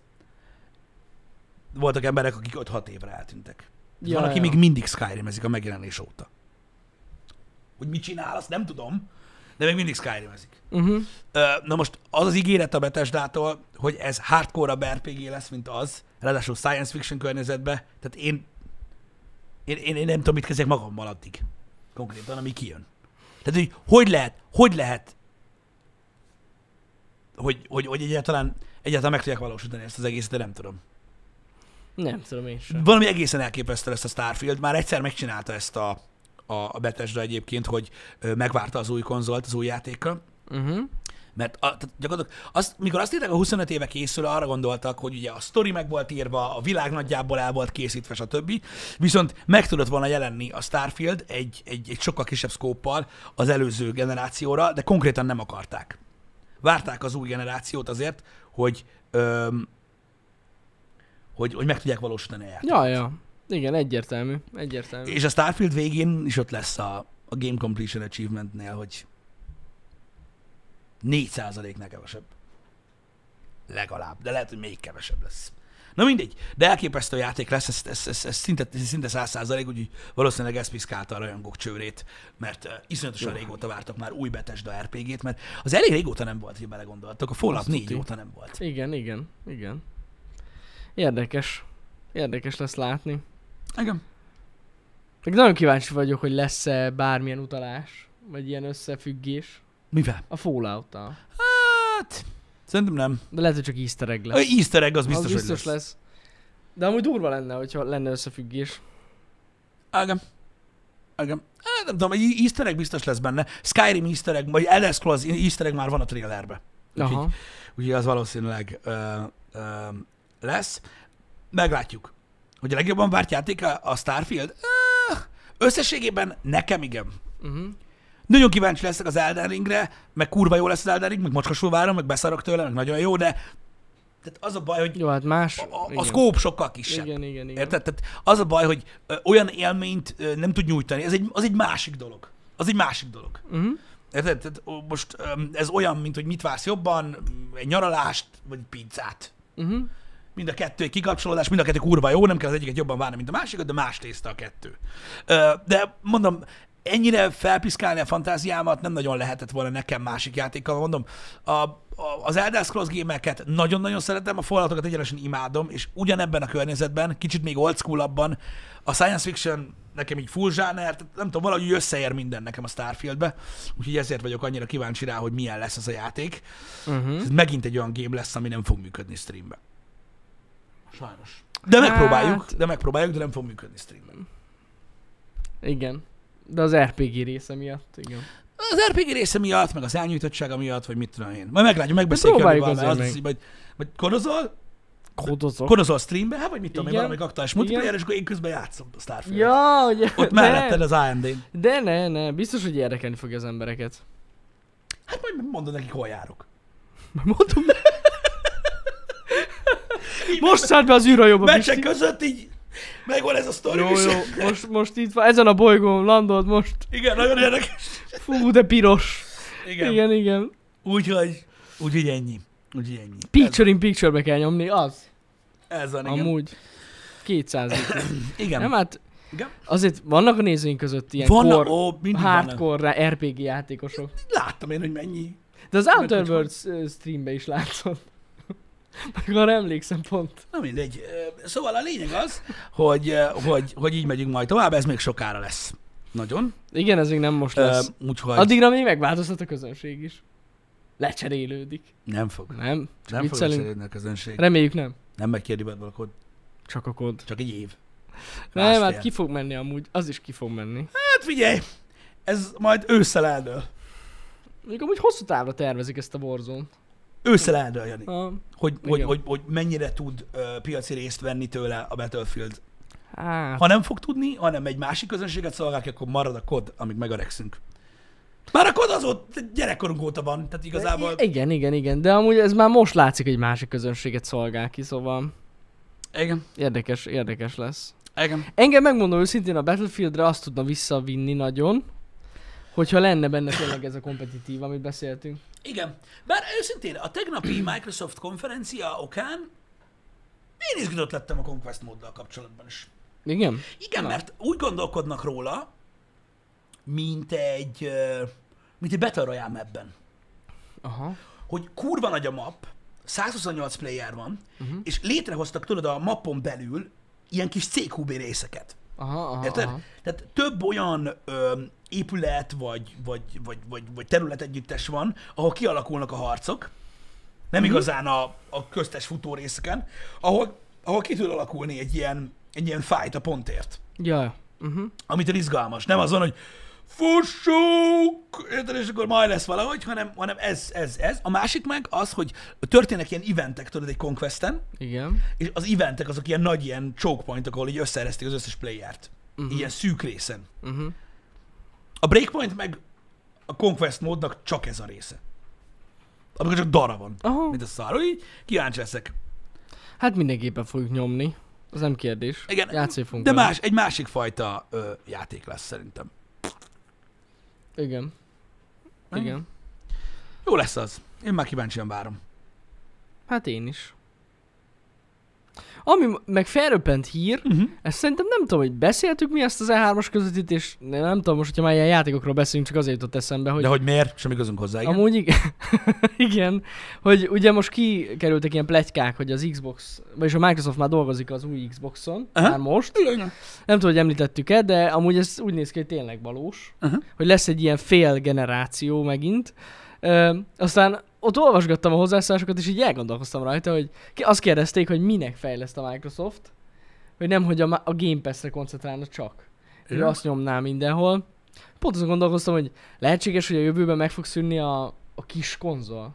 voltak emberek, akik 5-6 évre eltűntek. Ja, van, aki ja. még mindig Skyrimezik a megjelenés óta. Hogy mit csinál, azt nem tudom, de még mindig Skyrimezik. Uh-huh. Na most az az ígéret a Bethesda-tól, hogy ez hardcore RPG lesz, mint az, ráadásul science fiction környezetbe, tehát én, én, én, én nem tudom, mit kezdjek magammal addig. Konkrétan, ami kijön. Tehát, hogy hogy lehet, hogy lehet, hogy, hogy, hogy egyáltalán, egyáltalán meg tudják valósítani ezt az egészet, de nem tudom. Nem tudom én sem. Valami egészen elképesztő lesz a Starfield. Már egyszer megcsinálta ezt a, a, Bethesda egyébként, hogy megvárta az új konzolt az új játékkal. Uh-huh. Mert a, tehát gyakorlatilag azt, mikor azt írták a 25 éve készül, arra gondoltak, hogy ugye a sztori meg volt írva, a világ nagyjából el volt készítve, stb. Viszont meg tudott volna jelenni a Starfield egy, egy, egy sokkal kisebb szkóppal az előző generációra, de konkrétan nem akarták. Várták az új generációt azért, hogy öm, hogy, hogy meg tudják valósítani a játékot. Ja, ja. Igen, egyértelmű. Egyértelmű. És a Starfield végén is ott lesz a, a Game Completion Achievementnél, hogy 4%-nál kevesebb. Legalább, de lehet, hogy még kevesebb lesz. Na mindegy, de elképesztő játék lesz, ez, ez, ez, ez szinte, ez szinte 100%, úgyhogy valószínűleg ez piszkálta a rajongók csőrét, mert uh, iszonyatosan Jó. régóta vártak már új Bethesda RPG-t, mert az elég régóta nem volt, hogy belegondoltak, a Fallout Az 4 tuti. óta nem volt. Igen, igen, igen. Érdekes. Érdekes lesz látni. Igen. Meg nagyon kíváncsi vagyok, hogy lesz-e bármilyen utalás, vagy ilyen összefüggés Mivel? a fallout Hát, szerintem nem. De lehet, hogy csak easter egg lesz. A Easter egg az biztos, az biztos hogy lesz. lesz. De amúgy durva lenne, hogyha lenne összefüggés. Igen. Igen. Hát, nem tudom, egy easter egg biztos lesz benne. Skyrim easter egg, vagy Elder Scrolls easter egg már van a trailerbe. Úgyhogy, Aha. úgyhogy az valószínűleg ö, ö, lesz. Meglátjuk. Hogy a legjobban várt játék a, a Starfield? Ö, összességében nekem igen. Uh-huh. Nagyon kíváncsi leszek az Elden Ringre, meg kurva jó lesz az Elden Ring, meg macskasul várom, meg beszarok tőle, meg nagyon jó, de tehát az a baj, hogy Jó, hát más. a, a, a scope sokkal kisebb. Igen, igen, igen. Érted? Tehát az a baj, hogy ö, olyan élményt ö, nem tud nyújtani. Ez egy, az egy másik dolog. Az egy másik dolog. Uh-huh. Érted? Tehát most ez olyan, mint hogy mit vársz jobban, egy nyaralást, vagy pizzát. Uh-huh. Mind a kettő egy kikapcsolódás, mind a kettő kurva jó, nem kell az egyiket jobban várni, mint a másikat, de más tészta a kettő. De mondom, ennyire felpiszkálni a fantáziámat nem nagyon lehetett volna nekem másik játékkal. Mondom, a, a, az Elder Scrolls gémeket nagyon-nagyon szeretem, a Falloutokat egyenesen imádom, és ugyanebben a környezetben, kicsit még old school a science fiction nekem így full zsáner, nem tudom, valahogy összeér minden nekem a Starfieldbe, úgyhogy ezért vagyok annyira kíváncsi rá, hogy milyen lesz ez a játék. Uh-huh. Ez megint egy olyan game lesz, ami nem fog működni streamben. Sajnos. De Hát- megpróbáljuk, de megpróbáljuk, de nem fog működni streamben. Igen. De az RPG része miatt, igen. Az RPG része miatt, meg az elnyújtottsága miatt, vagy mit tudom én. Majd meglátjuk, megbeszéljük próbáljuk azért az, az, majd, majd kodozol, Kodozok. kodozol streambe, hát vagy mit tudom én, valami aktuális multiplayer, és akkor én közben játszom a Starfield. Ja, ugye. Ott de, melletted az AMD-n. De ne, ne, biztos, hogy érdekelni fogja az embereket. Hát majd mondod nekik, hol járok. Mondom, most szállt be az űrhajóba, Pisti. között így megvan ez a sztori. Jó, jó, most, most itt van, ezen a bolygón landolt most. Igen, nagyon érdekes. Fú, de piros. Igen. Igen, igen. Úgyhogy, úgyhogy ennyi. Úgyhogy ennyi. Picture in picture-be kell nyomni, az. Ez, van, igen. Amúgy. 200 Igen. Nem, hát igen. azért vannak a nézőink között ilyen Vannak, core, ó, hardcore RPG játékosok. Láttam én, hogy mennyi. De az Outer Worlds streambe is látszott. Arra emlékszem pont. Na mindegy. Szóval a lényeg az, hogy, hogy, hogy így megyünk majd tovább, ez még sokára lesz. Nagyon. Igen, ez még nem most lesz. Úgyhogy Addigra még megváltoztat a közönség is. Lecserélődik. nem fog. Nem? Csak Nem fog cserélni a közönség. Reméljük nem. Nem megy ki a Code. Csak a kód. Csak egy év. Nem, Másfél. hát ki fog menni amúgy. Az is ki fog menni. Hát figyelj, ez majd ősszel eldől. Mondjuk amúgy hosszú távra tervezik ezt a warzone Ősszel eldől, Jani. Ah, Hogy, hogy, hogy, hogy mennyire tud uh, piaci részt venni tőle a Battlefield. hát, Ha nem fog tudni, hanem egy másik közönséget szolgál ki, akkor marad a kod, amíg megaregszünk. Már a kod az ott gyerekkorunk óta van, tehát igazából... I- igen, igen, igen. De amúgy ez már most látszik, hogy másik közönséget szolgál ki, szóval Igen, érdekes, érdekes lesz. igen. Engem megmondom őszintén, a Battlefieldre azt tudna visszavinni nagyon, hogyha lenne benne tényleg ez a kompetitív, amit beszéltünk. Igen. Bár őszintén, a tegnapi Microsoft konferencia okán én izgatott lettem a Conquest móddal kapcsolatban is. Igen? Igen, Na. mert úgy gondolkodnak róla, mint egy, mint egy Battle Royale mapben. Aha. Hogy kurva nagy a map, 128 player van, uh-huh. és létrehoztak tudod a mapon belül ilyen kis CQB részeket. Aha, aha, Érted? aha. Tehát több olyan ö, épület vagy, vagy, vagy, vagy, vagy terület együttes van, ahol kialakulnak a harcok, nem Mhm. igazán a, a köztes futó részeken, ahol, ahol ki tud alakulni egy ilyen, egy ilyen fight a pontért. Ja. Uh-huh. Amitől izgalmas. Nem az van, hogy fussuk, érted, és akkor majd lesz valahogy, hanem, hanem ez, ez, ez. A másik meg az, hogy történnek ilyen eventek, tudod, egy Conquesten, Igen. és az eventek azok ilyen nagy ilyen choke pointok, ahol így összeeresztik az összes playert. Uh-huh. Ilyen szűk részen. Uh-huh. A Breakpoint meg a Conquest módnak csak ez a része. Amikor csak dara van, Aha. mint a szar. Így kíváncsi leszek. Hát mindenképpen fogjuk nyomni. Az nem kérdés. Igen, Játszani fogunk de vele. más, egy másik fajta ö, játék lesz szerintem. Igen. Igen. Igen. Jó lesz az. Én már kíváncsian várom. Hát én is. Ami meg felröppent hír, Uh-huh. ezt szerintem nem tudom, hogy beszéltük mi ezt az E3-as közvetítést, nem, nem tudom most, hogyha már ilyen játékokról beszélünk, csak azért jutott eszembe, hogy De hogy miért? Semmi közünk hozzá, igen. Amúgy igen. igen, hogy ugye most kikerültek ilyen pletykák, hogy az Xbox, vagyis a Microsoft már dolgozik az új Xboxon, Aha. már most. Igen. Nem tudom, hogy említettük-e, de amúgy ez úgy néz ki, hogy tényleg valós, Aha. hogy lesz egy ilyen fél generáció megint. Ö, aztán ott olvasgattam a hozzászólásokat, és így elgondolkoztam rajta, hogy azt kérdezték, hogy minek fejleszt a Microsoft, hogy nem, hogy a, a Game Pass-re koncentrálna csak. Hogy azt nyomná mindenhol. Pont azon gondolkoztam, hogy lehetséges, hogy a jövőben meg fog szűnni a, a kis konzol.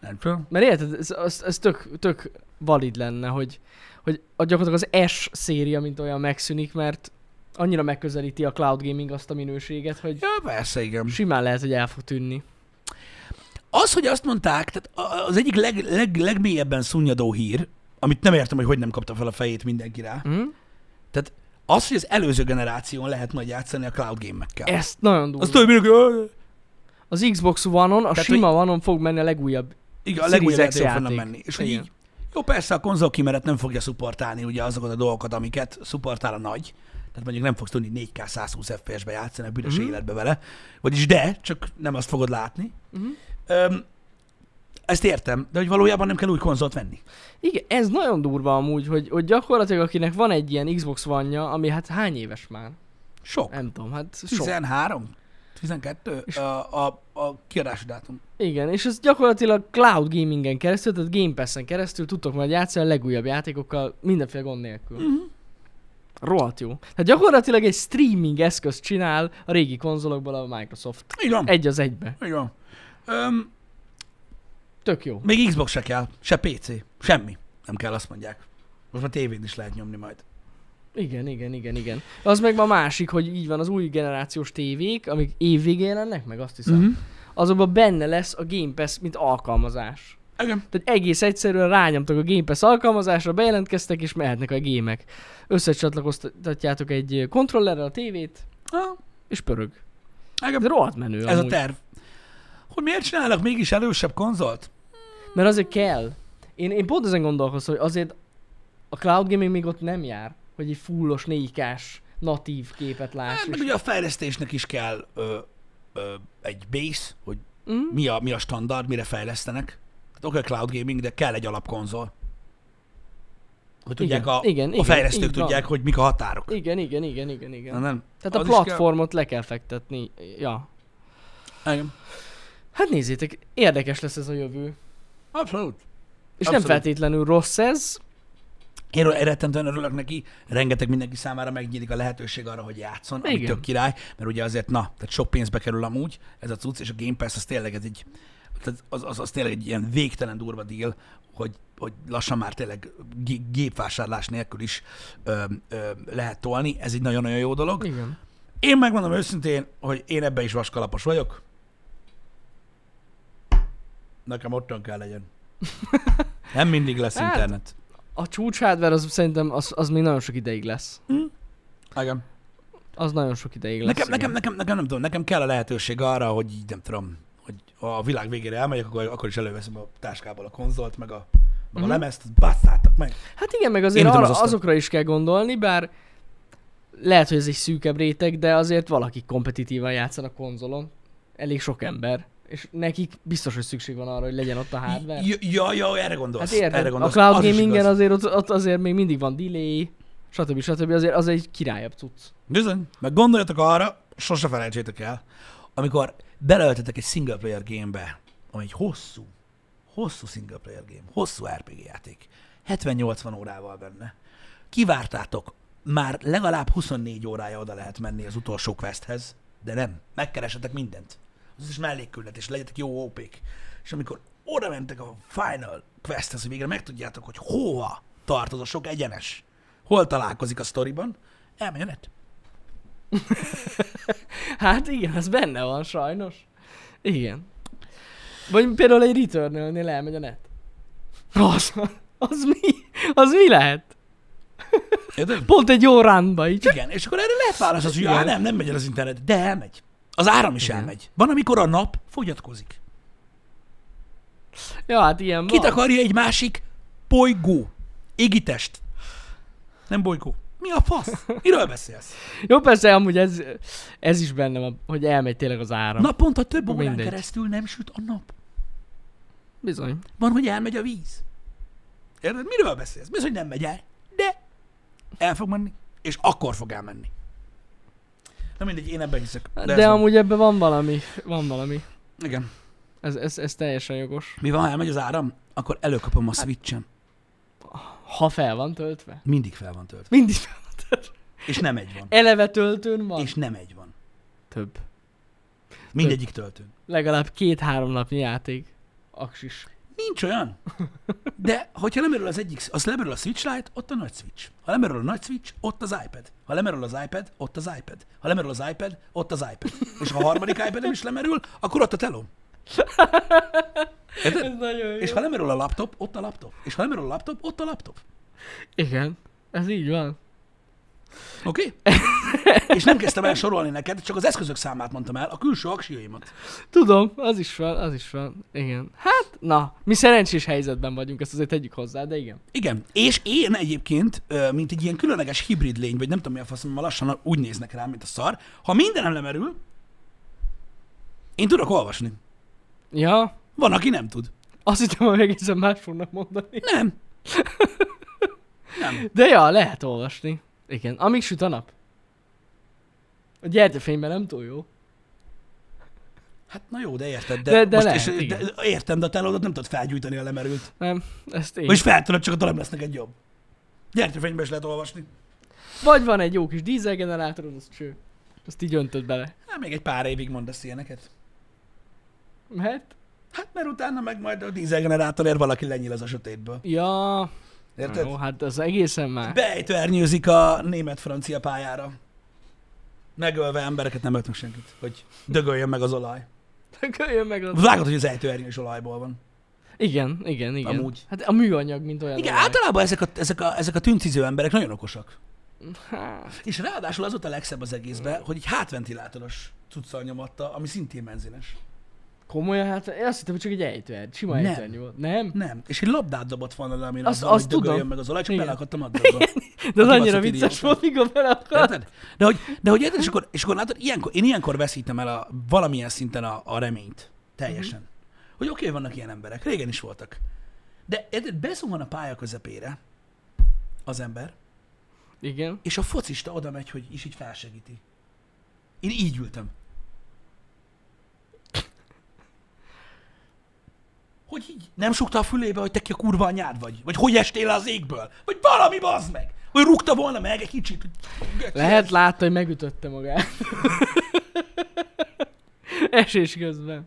Nem tudom. Mert érted, ez, ez, ez tök, tök valid lenne, hogy, hogy a gyakorlatilag az S széria, mint olyan megszűnik, mert annyira megközelíti a cloud gaming azt a minőséget, hogy Ja, persze, igen. simán lehet, hogy el fog tűnni. Az, hogy azt mondták, tehát az egyik leg, leg, legmélyebben szunnyadó hír, amit nem értem, hogy hogy nem kapta fel a fejét mindenki rá, Hm? az, hogy az előző generáción lehet majd játszani a cloud game-ekkel. Ezt nagyon durva. Azt tudod, hogy Az Xbox One-on, a Tehát, sima One-on fog menni a legújabb. igen, a legújabb játék fognak menni. És hogy így, jó, persze a konzol kimeret nem fogja szupportálni ugye azokat a dolgokat, amiket szupportál a nagy. Tehát mondjuk nem fogsz tudni 4K 120 FPS-be játszani a büdös uh-huh. életbe vele. Vagyis de, csak nem azt fogod látni. Uh-huh. Öm, ezt értem, de hogy valójában nem kell új konzolt venni. Igen, ez nagyon durva amúgy, hogy, hogy gyakorlatilag akinek van egy ilyen Xbox One-ja, ami hát hány éves már? Sok. Nem tudom, hát sok. 13? 12? És- A, a, a kiadási dátum. Igen, és ez gyakorlatilag cloud gamingen keresztül, tehát Game Pass-en keresztül tudtok majd játszani a legújabb játékokkal mindenféle gond nélkül. Mhm. Rohadt jó. Tehát gyakorlatilag egy streaming eszközt csinál a régi konzolokból a Microsoft. Van. Egy az egybe. Van. Öm, Tök jó. még Xbox se kell, se PC, semmi. Nem kell, azt mondják. Most már tévén is lehet nyomni majd. Igen, igen, igen, igen. Az meg ma másik, hogy így van az új generációs tévék, amik évvégén jelennek meg, azt hiszem. Mhm. Azokban benne lesz a Game Pass, mint alkalmazás. Igen. Tehát egész egyszerűen rányomtok a Game Pass alkalmazásra, bejelentkeztek és mehetnek a gémek. Összecsatlakoztatjátok egy kontrollerrel a tévét, Ah, és pörög. igen. Ez rohadt menő Ez a amúgy. terv. Hogy miért csinálnak mégis erősebb konzolt? Mert azért kell. Én, én pont ezen gondolkoztam, hogy azért a cloud gaming még ott nem jár, hogy egy fullos 4K-s natív képet láss. Hát, meg és... ugye a fejlesztésnek is kell ö, ö, egy base, hogy Mm? mi a, mi a standard, mire fejlesztenek. Hát oké, cloud gaming, de kell egy alapkonzol. Hogy tudják Igen, a, igen, a igen, fejlesztők van. tudják, hogy mik a határok. Igen, igen, igen, igen, igen. Na, nem. Tehát a Az kell. platformot le kell fektetni. Ja. Igen. Hát nézzétek, érdekes lesz ez a jövő. Abszolút. És Abszolút. nem feltétlenül rossz ez. Én rettentően örülök neki, rengeteg mindenki számára megnyílik a lehetőség arra, hogy játszon, ami Igen. tök király, mert ugye azért, na, tehát sok pénzbe kerül amúgy ez a cucc, és a Game Pass az tényleg ez egy, az, az, az tényleg egy ilyen végtelen durva deal, hogy, hogy lassan már tényleg gé- gépvásárlás nélkül is ö, ö, lehet tolni, ez egy nagyon-nagyon jó dolog. Igen. Én megmondom őszintén, hogy én ebbe is vaskalapos vagyok. Nekem otthon kell legyen. Nem mindig lesz Hát, internet. A csúcs hardware az szerintem az, az még nagyon sok ideig lesz. Igen. Az nagyon sok ideig lesz. Nekem, nekem, nekem, nekem, nem tudom, nekem kell a lehetőség arra, hogy így nem tudom, hogy a világ végére elmegyek, akkor, akkor is előveszem a táskából a konzolt, meg a, meg Mhm. a lemezt, azt basszátok meg. Hát igen, meg azért arra, az azokra is kell gondolni, bár lehet, hogy ez egy szűkebb réteg, de azért valaki kompetitívan játszanak konzolon. Elég sok ember. És nekik biztos, hogy szükség van arra, hogy legyen ott a hardware. Ja, ja, ja, erre gondolsz. Hát érted, erre a gondolsz. cloud Az gamingen azért ott, ott azért még mindig van delay, stb. stb. Azért az egy királyabb cucc. Bizony. Meg gondoljatok arra, sose felejtsétek el, amikor beleöltetek egy single player gamebe, ami egy hosszú, hosszú single player game, hosszú RPG játék, 70-80 órával benne, kivártátok, már legalább 24 órája oda lehet menni az utolsó questhez, de nem, megkeresetek mindent. Az is mellékküldetés, legyetek jó op És amikor oda mentek a final questhez, hogy végre megtudjátok, hogy hova tart az a sok egyenes, hol találkozik a sztoriban, elmegy a net. Hát igen, ez benne van sajnos. Igen. Vagy például egy Returnal-nél elmegy a net. Az. Az mi? Az mi lehet? Érted? Pont egy jó ránba így. Igen, és akkor erre lehet válaszolni, hogy Igen. já, nem, nem megy el az internet, de elmegy. Az áram is Igen. elmegy. Van, amikor a nap fogyatkozik. Ja, hát ilyen Kit van. akarja egy másik bolygó? Égitest. Nem bolygó. Mi a fasz? Miről beszélsz? Jó, persze, amúgy ez, ez is benne van, hogy elmegy tényleg az áram. Naponta több órán Mindegy. keresztül nem süt a nap. Bizony. Van, hogy elmegy a víz. Érted? Miről beszélsz? Hogy nem megy el? De el fog menni. És akkor fog elmenni. Na mindegy, én ebben hiszek. De, ez De van. amúgy ebben van valami. Van valami. Igen. Ez, ez, ez teljesen jogos. Mi van, ha elmegy az áram? Akkor előkapom a switchen. Ha fel van töltve. Mindig fel van töltve. Mindig fel van töltve. És nem egy van. Eleve töltőn van. És nem egy van. Több. Mindegyik töltőn. Legalább két-három napnyi játék. Aksis. Nincs olyan. De hogyha lemerül az egyik, az lemerül a Switch Lite, ott a nagy Switch. Ha lemerül a nagy Switch, ott az iPad. Ha lemerül az iPad, ott az iPad. Ha lemerül az iPad, ott az iPad. És ha a harmadik iPad is lemerül, akkor ott a telom. Érted? Ez nagyon jó. És ha lemerül a laptop, ott a laptop. És ha lemerül a laptop, ott a laptop. Igen. Ez így van. Oké? Okay? És nem kezdtem el sorolni neked, csak az eszközök számát mondtam el, a külső aksiaimat. Tudom, az is van, az is van. Igen. Hát, na, mi szerencsés helyzetben vagyunk, ezt azért tegyük hozzá, de igen. Igen, és én egyébként, mint egy ilyen különleges hibrid lény, vagy nem tudom mi a faszom, ma lassan úgy néznek rám, mint a szar, ha mindenem lemerül, én tudok olvasni. Ja, Van, aki nem tud. azt hittem, hogy egészen más fognak mondani. Nem. Nem. De ja, lehet olvasni. Igen, amíg süt a nap. A gyertyafényben nem túl jó. Hát na jó, de érted. De, De- de most lehet, és, igen. de, értem, de a telódat nem tudod felgyújtani a lemerült. Nem, ezt én. Vagyis fel tudod, csak attól nem lesz neked jobb. Gyertyafényben is lehet olvasni. Vagy van egy jó kis dízelgenerátorod, az cső. Azt így öntöd bele. Hát még egy pár évig mondasz ilyeneket. Mehet? Hát mert utána meg majd a dízelgenerátorért valaki lenyíl az a sötétből. Ja, Érted? jó, hát az egészen már. Beejtőernyőzik a német-francia pályára. Megölve embereket nem öltünk senkit, hogy dögöljön meg az olaj. Köljön meg az... Vágod, hogy az ejtőernyő is olajból van. Igen, igen, igen. Amúgy. Hát a műanyag, mint olyan. Igen, olaj. általában ezek a, ezek, a, ezek a tünciző emberek nagyon okosak. Hát, És ráadásul az volt a legszebb az egészben, hogy egy hátventilátoros cuccal nyomatta, ami szintén benzines. Komolyan, hát én azt hittem, hogy csak egy ejtőerny. Sima Nem. ejtőerny volt. Nem? Nem. És egy labdát dobott volna le, amin Azt- azzal, azt hogy tudom. meg az olaj, csak beleakadtam a dabba. De az annyira vicces volt, mikor bele akar. Érted? De hogy, de hogy és akkor, és akkor látod, ilyenkor, én ilyenkor veszítem el a, valamilyen szinten a, a reményt. Teljesen. Mhm. Hogy oké, okay, vannak ilyen emberek. Régen is voltak. De érted, bezuhan a pálya közepére az ember, Igen. és a focista oda megy, hogy is így felsegíti. Én így ültem. Hogy így nem sukta a fülébe, hogy te ki a kurva anyád vagy? Vagy hogy estél le az égből? Vagy valami bazd meg! Hogy rúgta volna meg egy kicsit. hogy- Lehet látta, hogy megütötte magát. Esés közben.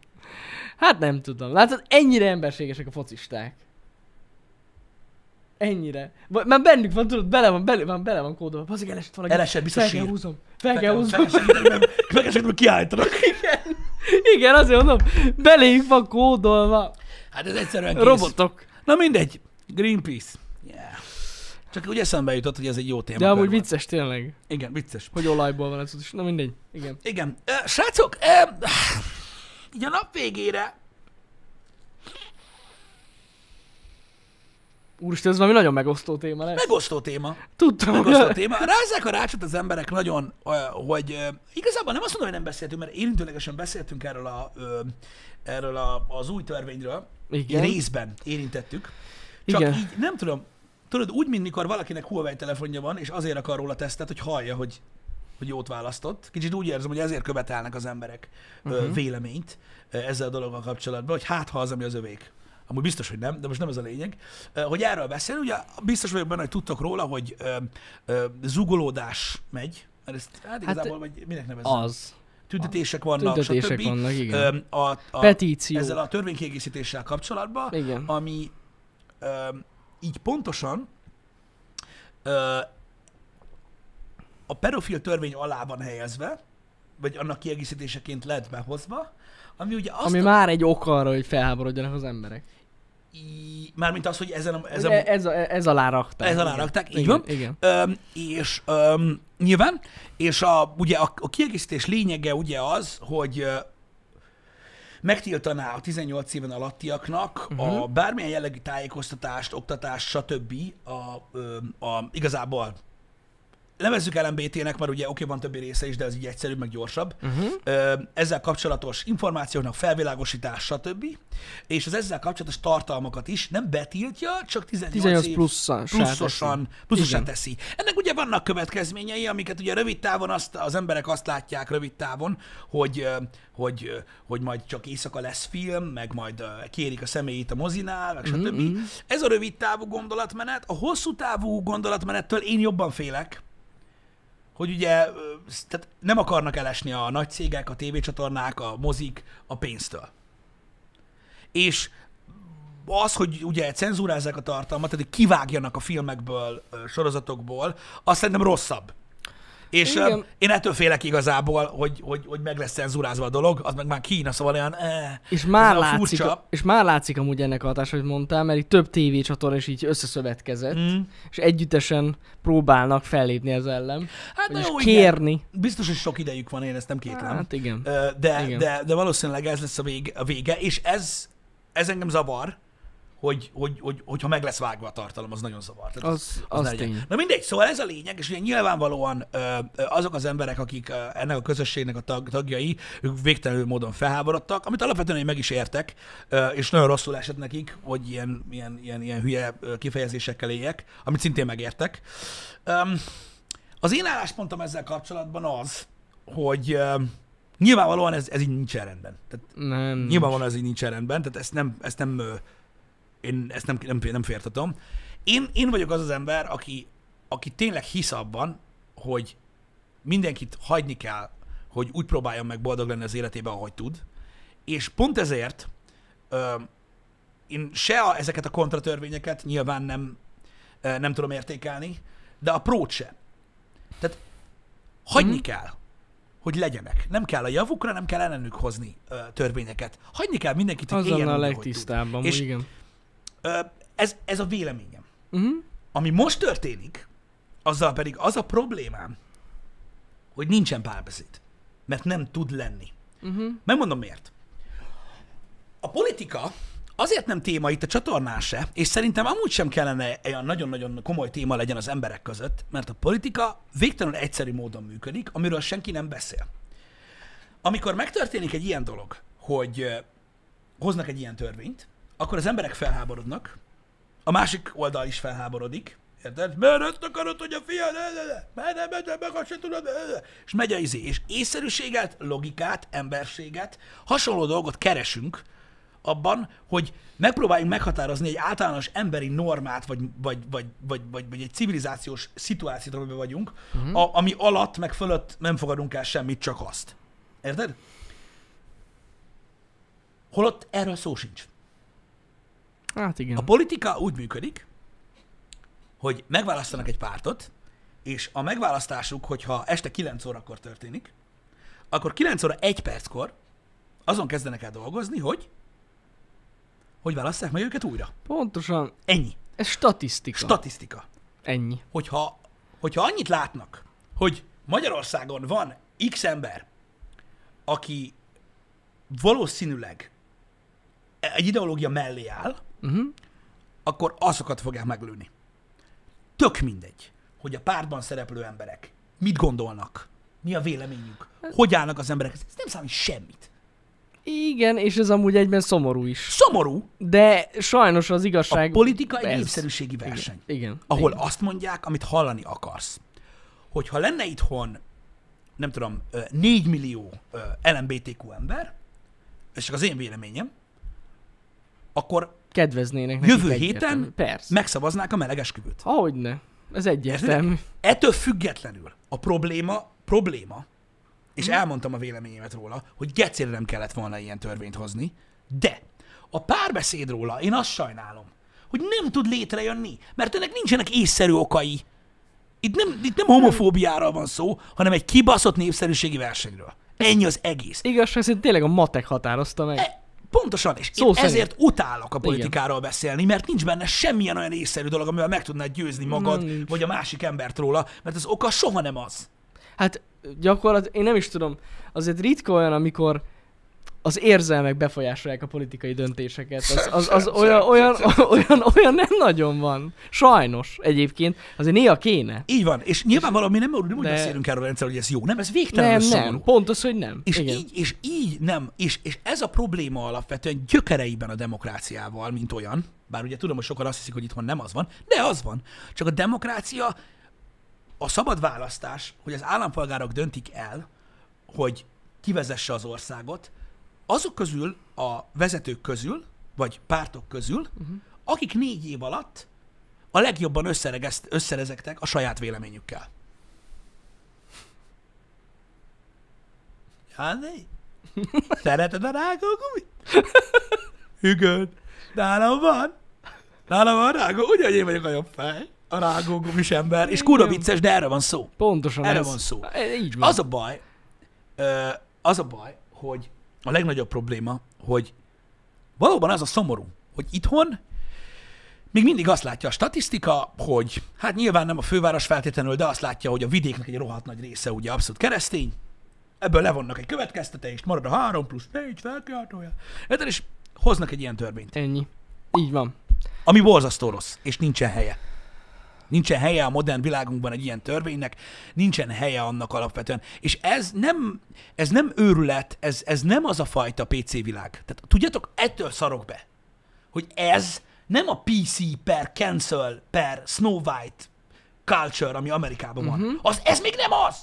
Hát nem tudom. Látod, ennyire emberségesek a focisták. Ennyire. Vagy- Már bennük van, tudod, bele van, bele van, bele van kódolva. Bazzik, elesett valaki. Elesett, biztos Fel kell húzom. Fel kell húzom. Meg kiállítanak. Igen. Igen, azért mondom, beléjük van kódolva. Hát ez egyszerűen kész. Robotok. Na mindegy. Greenpeace. Yeah. Csak úgy eszembe jutott, hogy ez egy jó téma. De amúgy vicces tényleg, Igen, vicces. hogy olajból van ez is. Na mindegy. Igen. Igen. Srácok, így a nap végére Úristen, ez valami nagyon megosztó téma lesz. megosztó téma. Tudtam, Megosztó téma. Rázzák a rácsot az emberek nagyon, hogy igazából nem azt mondom, hogy nem beszéltünk, mert érintőlegesen beszéltünk erről, a, erről a, az új törvényről. Igen. Részben érintettük. Csak Igen. így nem tudom, tudod, úgy, mint mikor valakinek Huawei telefonja van, és azért akar róla tesztet, hogy hallja, hogy, hogy jót választott. Kicsit úgy érzem, hogy ezért követelnek az emberek uh-huh. Véleményt ezzel a dologgal kapcsolatban, hogy hát ha az, ami az övék. Amúgy biztos, hogy nem, de most nem ez a lényeg. Hogy erről beszél, ugye biztos vagyok benne, hogy tudtok róla, hogy ö, ö, zugolódás megy, mert ezt hát igazából, vagy minek nevezzem? Az. Tüntetések vannak, Tüntetések stb. vannak, igen. Ö, A, a, Petíció. ezzel a törvénykiegészítéssel kapcsolatban, Igen. ami ö, így pontosan ö, a pedofil törvény alá van helyezve, vagy annak kiegészítéseként lett behozva, ami ugye azt Ami a, már egy ok arra, hogy felháborodjanak az emberek. í- mármint az, hogy ezen a, ezen Ez, a, ez, a, ez alá rakták. Ez alá igen. rakták, így igen, van. Igen. Öm, és öm, nyilván, és a, ugye a, a kiegészítés lényege ugye az, hogy megtiltaná a 18 éven alattiaknak uh-huh. Mhm. a bármilyen jellegű tájékoztatást, oktatást, stb. A, öm, a, igazából nevezzük LMBT-nek, mert ugye oké, van többi része is, de ez így egyszerűbb, meg gyorsabb. Uh-huh. Ezzel kapcsolatos információknak felvilágosítás, stb. És az ezzel kapcsolatos tartalmakat is nem betiltja, csak 18, 18 év pluszosan, pluszosan Igen. teszi. Ennek ugye vannak következményei, amiket ugye rövid távon azt, az emberek azt látják rövid távon, hogy, hogy, hogy majd csak éjszaka lesz film, meg majd kérik a személyét a mozinál, meg stb. mhm. Ez a rövid távú gondolatmenet. A hosszú távú gondolatmenettől én jobban félek, hogy ugye tehát nem akarnak elesni a nagy cégek, a tévécsatornák, a mozik a pénztől. És az, hogy ugye cenzúrázzák a tartalmat, tehát kivágjanak a filmekből, sorozatokból, azt szerintem rosszabb. És Igen. én ettől félek igazából, hogy, hogy, hogy meg lesz cenzúrázva a dolog, az meg már Kína, szóval olyan... Eh, És már, látszik, furcsa. és már látszik amúgy ennek a hatása, hogy mondtál, mert itt több tévécsatorna is így összeszövetkezett, Mm. és együttesen próbálnak fellépni ez ellen, Hát jó, igen. kérni. Biztos, hogy sok idejük van, én ezt nem kétlem. Hát igen. De, Igen. de, de valószínűleg ez lesz a vége, a vége és ez, ez engem zavar, hogy, hogy, hogy, hogyha meg lesz vágva a tartalom, az nagyon zavar. Tehát Az, az legyen. tény. Na mindegy, szóval ez a lényeg, és ugye nyilvánvalóan ö, ö, azok az emberek, akik ö, ennek a közösségnek a tag, tagjai, ők végtelenül módon felháborodtak, amit alapvetően én meg is értek, ö, és nagyon rosszul esett nekik, hogy ilyen, ilyen, ilyen, ilyen hülye ö, kifejezésekkel éljek, amit szintén megértek. Öm, az én álláspontom ezzel kapcsolatban az, hogy ö, nyilvánvalóan ez, ez így nincsen rendben. Tehát Nem. Nyilvánvalóan ez így nincsen rendben, tehát ezt nem, ezt nem, ö, én ezt nem, nem, nem fértatom. Én, én vagyok az az ember, aki, aki tényleg hisz abban, hogy mindenkit hagyni kell, hogy úgy próbáljon meg boldog lenni az életében, ahogy tud. És pont ezért ö, én se a, ezeket a kontratörvényeket nyilván nem, ö, nem tudom értékelni, de a prót se. Tehát hagyni Mhm. kell, hogy legyenek. Nem kell a javukra, nem kell ellenük hozni ö, törvényeket. Hagyni kell mindenkit, hogy Az éljen a legtisztábban, és... igen. Ez, ez a véleményem. Uh-huh. Ami most történik, azzal pedig az a problémám, hogy nincsen párbeszéd. Mert nem tud lenni. Uh-huh. Megmondom miért. A politika azért nem téma itt a csatornán se, és szerintem amúgy sem kellene olyan nagyon-nagyon komoly téma legyen az emberek között, mert a politika végtelenül egyszerű módon működik, amiről senki nem beszél. Amikor megtörténik egy ilyen dolog, hogy hoznak egy ilyen törvényt, akkor az emberek felháborodnak, a másik oldal is felháborodik, érted? Mert ezt akarod, hogy a fia, ne, ne, ne, mert nem, nem, meg azt se tudod, ne, ne. és megy a izé, és észszerűséget, logikát, emberséget, hasonló dolgot keresünk abban, hogy megpróbáljunk meghatározni egy általános emberi normát, vagy, vagy, vagy, vagy, vagy, vagy egy civilizációs szituációt, amiben vagyunk, uh-huh. a, ami alatt, meg fölött nem fogadunk el semmit, csak azt. Érted? Holott erről szó sincs. Hát igen. A politika úgy működik, hogy megválasztanak egy pártot, és a megválasztásuk, hogyha este 9 órakor történik, akkor 9 óra 1 perckor azon kezdenek el dolgozni, hogy hogy választják meg őket újra. Pontosan, Ennyi. ez statisztika. Statisztika. Ennyi. Hogyha, hogyha annyit látnak, hogy Magyarországon van X ember, aki valószínűleg egy ideológia mellé áll, Uh-huh. akkor azokat fogják meglőni. Tök mindegy, hogy a pártban szereplő emberek mit gondolnak, mi a véleményük, hogy állnak az emberek. Ez nem számít semmit. Igen, és ez amúgy egyben szomorú is. Szomorú, De sajnos az a igazság... politika egy ez. népszerűségi verseny, Igen, igen. ahol igen. azt mondják, amit hallani akarsz. Hogyha lenne itthon, nem tudom, 4 millió LMBTQ ember, ez csak az én véleményem, akkor Kedveznének nekik jövő egyértelmű. héten Persze. megszavaznák a melegesküvőt. Ahogyne. Ez egyértelmű. Ettől függetlenül a probléma, probléma, és Mhm. elmondtam a véleményemet róla, hogy gecére nem kellett volna ilyen törvényt hozni, de a párbeszéd róla én azt sajnálom, hogy nem tud létrejönni, mert ennek nincsenek észszerű okai. Itt nem, itt nem homofóbiáról van szó, hanem egy kibaszott népszerűségi versenyről. Ennyi az egész. Igazság szerint tényleg a matek határozta meg. E, Pontosan, és Szó én szerint. ezért utálok a politikáról beszélni, mert nincs benne semmilyen olyan észszerű dolog, amivel meg tudnád győzni magad, nincs. vagy a másik embert róla, mert az oka soha nem az. Hát gyakorlatilag, én nem is tudom, azért ritka olyan, amikor az érzelmek befolyásolják a politikai döntéseket. Az, az, az olyan, olyan, olyan, olyan nem nagyon van. Sajnos egyébként. Azért néha kéne. Így van, és nyilvánvalóan mi nem, nem úgy De- beszélünk erről a rendszerről, hogy ez jó, nem, ez végtelenül Nem, szomorú. nem. Pont az, hogy nem. És Igen. így, és így nem, és, és ez a probléma alapvetően gyökereiben a demokráciával, mint olyan, bár ugye tudom, hogy sokan azt hiszik, hogy itthon nem az van, de az van. Csak a demokrácia, a szabad választás, hogy az állampolgárok döntik el, hogy kivezesse az országot, azok közül, a vezetők közül, vagy pártok közül, uh-huh. akik négy év alatt a legjobban összerezektek a saját véleményükkel. Jándé? Szereted a rágógumit? Hügöd. Nálam van. Nálam van rágó. Ugyan én vagyok a jobb fej. A rágógumis ember. És kurva Igen. vicces, de erről van szó. Pontosan Erről ez. van szó. E, Így van. Az a baj, az a baj, hogy a legnagyobb probléma, hogy valóban az a szomorú, hogy itthon még mindig azt látja a statisztika, hogy hát nyilván nem a főváros feltétlenül, de azt látja, hogy a vidéknek egy rohadt nagy része ugye abszolút keresztény, ebből levonnak egy következtetést, marad a 3 plusz 4 felkiáltója. Érted? És hoznak egy ilyen törvényt, Ennyi. Így van. ami borzasztó rossz, és nincsen helye. Nincsen helye a modern világunkban egy ilyen törvénynek, nincsen helye annak alapvetően. És ez nem, ez nem őrület, ez, ez nem az a fajta PC világ. Tehát tudjátok, ettől szarok be, hogy ez nem a PC per cancel per Snow White culture, ami Amerikában van. Uh-huh. Az, ez még nem az!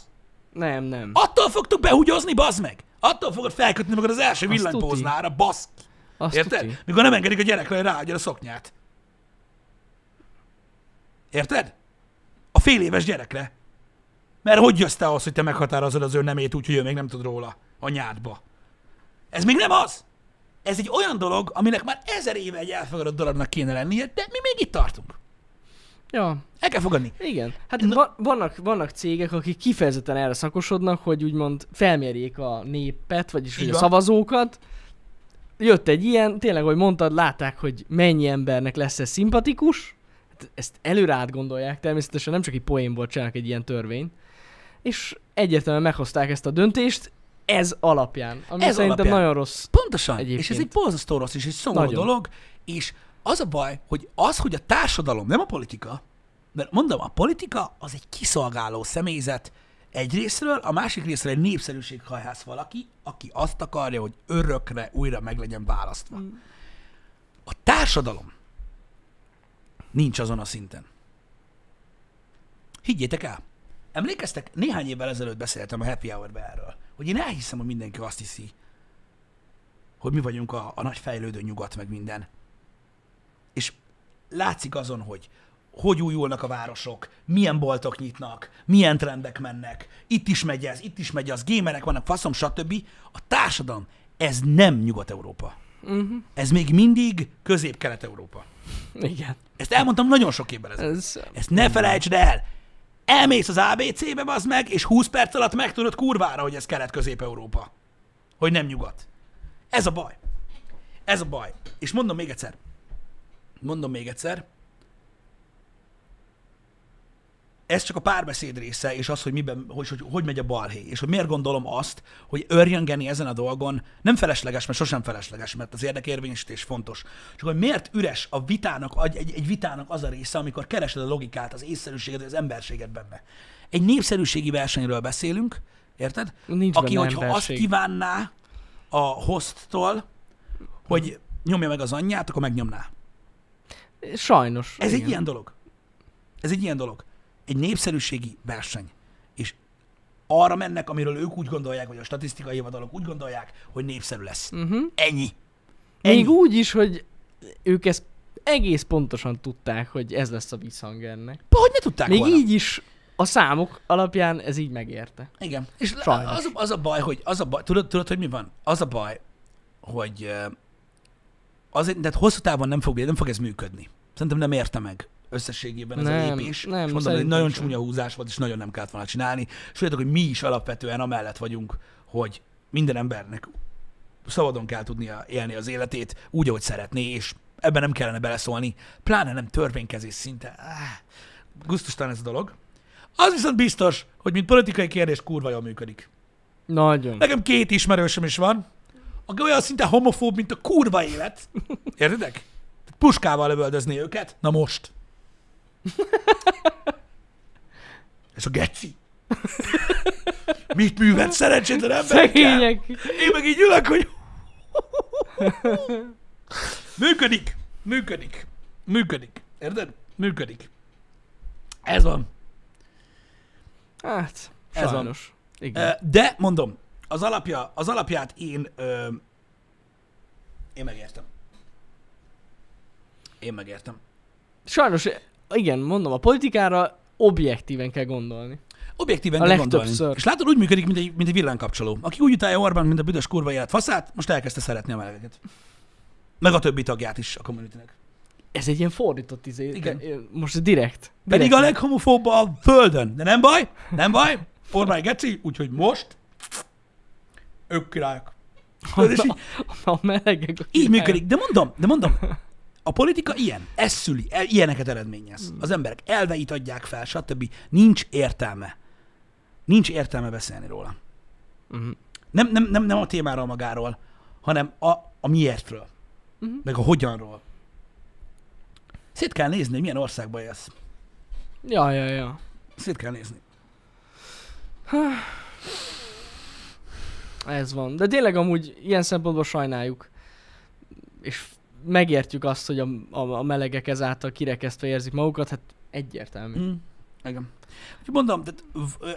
Nem, nem. Attól fogtok behugyozni, bazd meg! Attól fogod felkötni magad az első villanypóznára, baszki! Azt Érted? tuti. Mikor nem engedik a gyerekre, hogy ráadja a szoknyát. Érted? A fél éves gyerekre. Mert hogy jössz te ahhoz, hogy te meghatározod az ő nemét úgy, hogy ő még nem tud róla a nyádba? Ez még nem az. Ez egy olyan dolog, aminek már ezer éve egy elfogadott dolognak kéne lennie, de mi még itt tartunk. Ja, El kell fogadni. igen. Hát Na- va- vannak, vannak cégek, akik kifejezetten erre szakosodnak, hogy úgymond felmérjék a népet, vagyis hogy a szavazókat. Jött egy ilyen, tényleg, ahogy mondtad, látták, hogy mennyi embernek lesz ez szimpatikus. Ezt előre átgondolják, természetesen nem csak egy poénból csinálnak egy ilyen törvényt. És egyértelműen meghozták ezt a döntést, ez alapján, ami Ez szerintem alapján. nagyon rossz. Pontosan. Egyébként. És ez egy borzasztó rossz és egy szomorú Nagyon. dolog, és az a baj, hogy az, hogy a társadalom, nem a politika, mert mondom, a politika az egy kiszolgáló személyzet egy részről, a másik részről egy népszerűséghajház valaki, aki azt akarja, hogy örökre újra meg legyen választva. A társadalom nincs azon a szinten. Higgyétek el, emlékeztek, néhány évvel ezelőtt beszéltem a Happy hour erről, hogy én elhiszem, hogy mindenki azt hiszi, hogy mi vagyunk a, a nagy fejlődő nyugat, meg minden. És látszik azon, hogy hogy újulnak a városok, milyen boltok nyitnak, milyen trendek mennek, itt is megy ez, itt is megy az, gémerek vannak, faszom, stb. A társadalom, ez nem Nyugat-Európa. Uh-huh. Ez még mindig Közép-Kelet-Európa. Igen. Ezt elmondtam nagyon sok évvel ezelőtt. Ez, Ezt ne felejtsd el! Elmész az ABC-be, az meg, és 20 perc alatt megtudod kurvára, hogy ez Kelet-Közép-Európa. Hogy nem nyugat. Ez a baj. Ez a baj. És mondom még egyszer. Mondom még egyszer. Ez csak a párbeszéd része, és az, hogy, miben, hogy, hogy, hogy megy a balhé. És hogy miért gondolom azt, hogy örjöngeni ezen a dolgon nem felesleges, mert sosem felesleges, mert az érdekérvényesítés fontos. Csak hogy miért üres a vitának, egy, egy, vitának az a része, amikor keresed a logikát, az észszerűséget, az emberséget benne. Egy népszerűségi versenyről beszélünk, érted? Nincs Aki, hogyha azt emberség. kívánná a hosttól, hogy nyomja meg az anyját, akkor megnyomná. Sajnos. Ez igen. egy ilyen dolog. Ez egy ilyen dolog. Egy népszerűségi verseny. És arra mennek, amiről ők úgy gondolják, vagy a statisztikai hivatalok úgy gondolják, hogy népszerű lesz. Uh-huh. Ennyi. Ennyi. Még úgy is, hogy ők ezt egész pontosan tudták, hogy ez lesz a visszhang ennek. Hogy ne tudták Még volna? így is a számok alapján ez így megérte. Igen. És Sajnos. az, az, a baj, hogy az a baj, tudod, tudod, hogy mi van? Az a baj, hogy azért, tehát hosszú távon nem fog, nem fog ez működni. Szerintem nem érte meg összességében ez a Nem, lépés. nem, és mondom, hogy nagyon sem. csúnya húzás volt, és nagyon nem kellett volna csinálni. És tudjátok, hogy mi is alapvetően amellett vagyunk, hogy minden embernek szabadon kell tudnia élni az életét úgy, ahogy szeretné, és ebben nem kellene beleszólni, pláne nem törvénykezés szinte. Ah, Gusztustalan ez a dolog. Az viszont biztos, hogy mint politikai kérdés kurva jól működik. Nagyon. Nekem két ismerősöm is van, aki olyan szinte homofób, mint a kurva élet. Értedek? Puskával lövöldözni őket. Na most. Ez a geci. Mit művelt szerencsétlen emberekkel? Szegények. Én meg így ülök, hogy... Működik. Működik. Működik. Érted? Működik. Ez van. Hát, Ez van. sajnos. Igen. Ö, De mondom, az, alapja, az alapját én, ö, én megértem. Én megértem. Sajnos, igen, mondom, a politikára objektíven kell gondolni. Objektíven A kell gondolni. És látod, úgy működik, mint egy, mint egy villámkapcsoló. Aki úgy utálja Orbán, mint a büdös kurva élet faszát, most elkezdte szeretni a melegeket. Meg a többi tagját is a communitynek. Ez egy ilyen fordított izé. Igen. Most direkt. Pedig direkt. a leghomofóbb a földön. De nem baj, nem baj. Orbán geci, úgyhogy most ők királyok. És így, A melegek. a Így működik. De mondom, de mondom, a politika ilyen, ez szüli, ilyeneket eredményez. Az emberek elveit adják fel, stb. Nincs értelme. Nincs értelme beszélni róla. Mhm. Nem, nem, nem, nem a témáról magáról, hanem a, a miértről. Mhm. Meg a hogyanról. Szét kell nézni, hogy milyen országban élsz. Ja, ja, ja. Szét kell nézni. Ez van. De tényleg amúgy ilyen szempontból sajnáljuk. És megértjük azt, hogy a, a, a melegek ezáltal kirekesztve érzik magukat, hát egyértelmű. Mm. Igen. Úgyhogy mondom, tehát,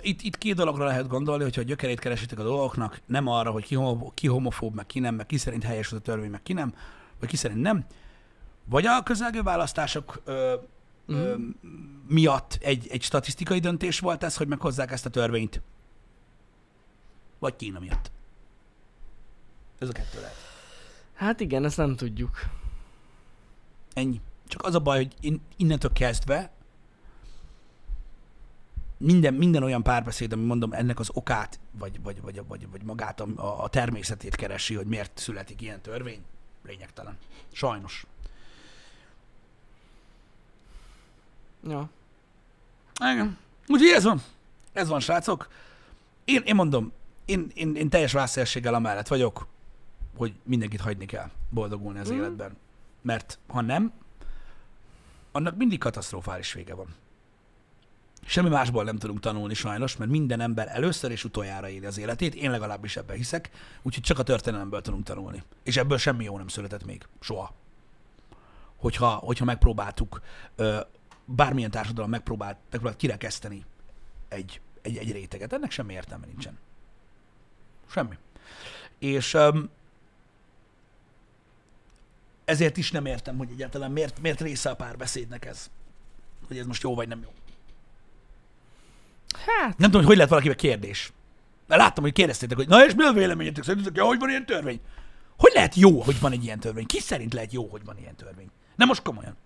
itt, itt két dologra lehet gondolni, hogyha a gyökerét keresitek a dolgoknak, nem arra, hogy ki, homo, ki homofób, meg ki nem, meg ki szerint helyes az a törvény, meg ki nem, vagy ki szerint nem. Vagy a közelgő választások ö, ö, miatt egy, egy statisztikai döntés volt ez, hogy meghozzák ezt a törvényt. Vagy Kína miatt. Ez a kettő lehet. Hát igen, ezt nem tudjuk. Ennyi. Csak az a baj, hogy in, innentől kezdve minden, minden olyan párbeszéd, ami mondom ennek az okát, vagy, vagy, vagy, vagy, vagy magát a, a természetét keresi, hogy miért születik ilyen törvény, lényegtelen. Sajnos. Ja. Igen. Úgyhogy ez van. Ez van, srácok. Én, én mondom, én, én, én teljes vászélséggel amellett vagyok, hogy mindenkit hagyni kell boldogulni az Mhm. életben. Mert ha nem, annak mindig katasztrofális vége van. Semmi másból nem tudunk tanulni sajnos, mert minden ember először és utoljára éli az életét, én legalábbis ebben hiszek, úgyhogy csak a történelemből tudunk tanulni. És ebből semmi jó nem született még. Soha. Hogyha, hogyha megpróbáltuk, bármilyen társadalom megpróbált, megpróbált kirekeszteni egy, egy, egy réteget. Ennek semmi értelme nincsen. Semmi. És ezért is nem értem, hogy egyáltalán miért, miért része a párbeszédnek ez. Hogy ez most jó vagy nem jó. Hát, Nem tudom, hogy hogy lehet valakivel kérdés. Mert láttam, hogy kérdeztétek, hogy na és mi a véleményetek? Szerintetek hogy van ilyen törvény? Hogy lehet jó, hogy van egy ilyen törvény? Ki szerint lehet jó, hogy van ilyen törvény? Nem most komolyan.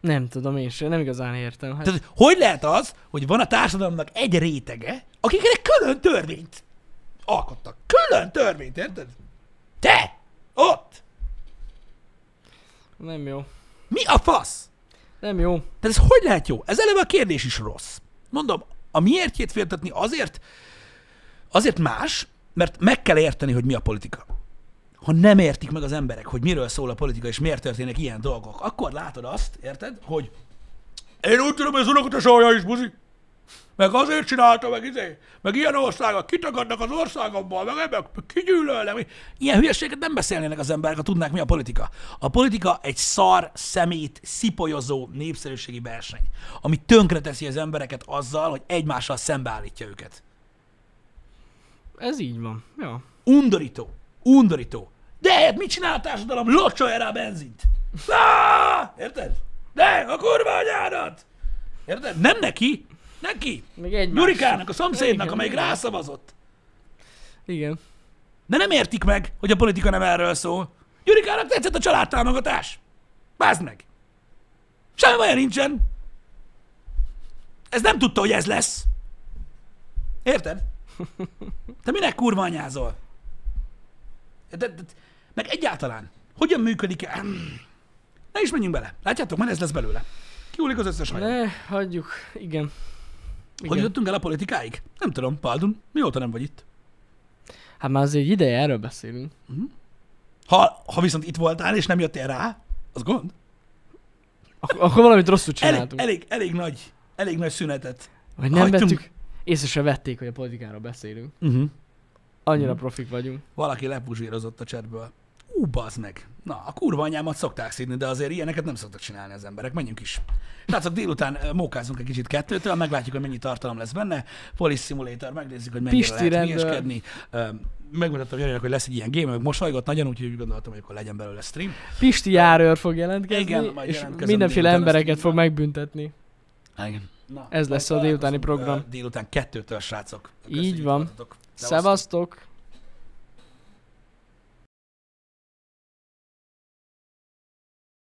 nem tudom én sem, nem igazán értem. Hát, Tehát hogy lehet az, hogy van a társadalomnak egy rétege, akiknek külön törvényt alkottak? Külön törvényt, érted? Te! Ott! nem jó. Mi a fasz? Nem jó. Tehát ez hogy lehet jó? Ez eleve a kérdés is rossz. Mondom, a miértjét féltetni azért, azért más, mert meg kell érteni, hogy mi a politika. Ha nem értik meg az emberek, hogy miről szól a politika, és miért történnek ilyen dolgok, akkor látod azt, érted, hogy én úgy tudom, hogy az unokat a sajja is buzi. Meg azért csinálta, meg izé, meg ilyen országok kitagadnak az országokból, meg ebben kigyűlölnek. Ilyen hülyeséget nem beszélnének az emberek, ha tudnák, mi a politika. A politika egy szar, szemét, szipolyozó népszerűségi verseny, ami tönkreteszi az embereket azzal, hogy egymással szembeállítja őket. Ez így van. Ja. Undorító. Undorító. De hát mit csinál a társadalom? Locsolja rá benzint. Á, érted? De, a kurva anyádat! Érted? Nem neki, neki. Még egy Gyurikának, a szomszédnak, Igen, amelyik igen. rászavazott. Igen. De nem értik meg, hogy a politika nem erről szól. Gyurikának tetszett a családtámogatás. Bázd meg. Semmi olyan nincsen. Ez nem tudta, hogy ez lesz. Érted? Te minek kurva anyázol? De, de, de, meg egyáltalán, hogyan működik -e? Ne is menjünk bele. Látjátok, már ez lesz belőle. Kiúlik az összes hajó. Ne, hagyjuk. Igen. Hogy Igen. jöttünk el a politikáig? Nem tudom, Paldun, mióta nem vagy itt? Hát már azért egy ideje erről beszélünk. Ha, ha viszont itt voltál, és nem jöttél rá, az gond. Ak- akkor valamit rosszul Elég, csináltunk. elég, elég nagy, elég nagy szünetet. Vagy nem hagytunk. vettük. Észre se vették, hogy a politikáról beszélünk. Uh-huh. Annyira Mhm. profik vagyunk. Valaki lepuzsírozott a chatből. Ú, bazd meg. Na, a kurva anyámat szokták szídni, de azért ilyeneket nem szoktak csinálni az emberek. Menjünk is. Srácok, délután mókázunk egy kicsit kettőtől, meglátjuk, hogy mennyi tartalom lesz benne. Police Simulator, megnézzük, hogy mennyire Pisti lehet hülyeskedni. Megmutattam Janinak, hogy lesz egy ilyen game, meg mosolygott nagyon, úgyhogy úgy gondoltam, hogy akkor legyen belőle stream. Pisti járőr fog jelentkezni, Igen, majd és mindenféle embereket fog megbüntetni. Igen. Na, Ez lesz a délutáni program. Délután kettőtől, srácok. Így van. Szevasztok. Szevasztok!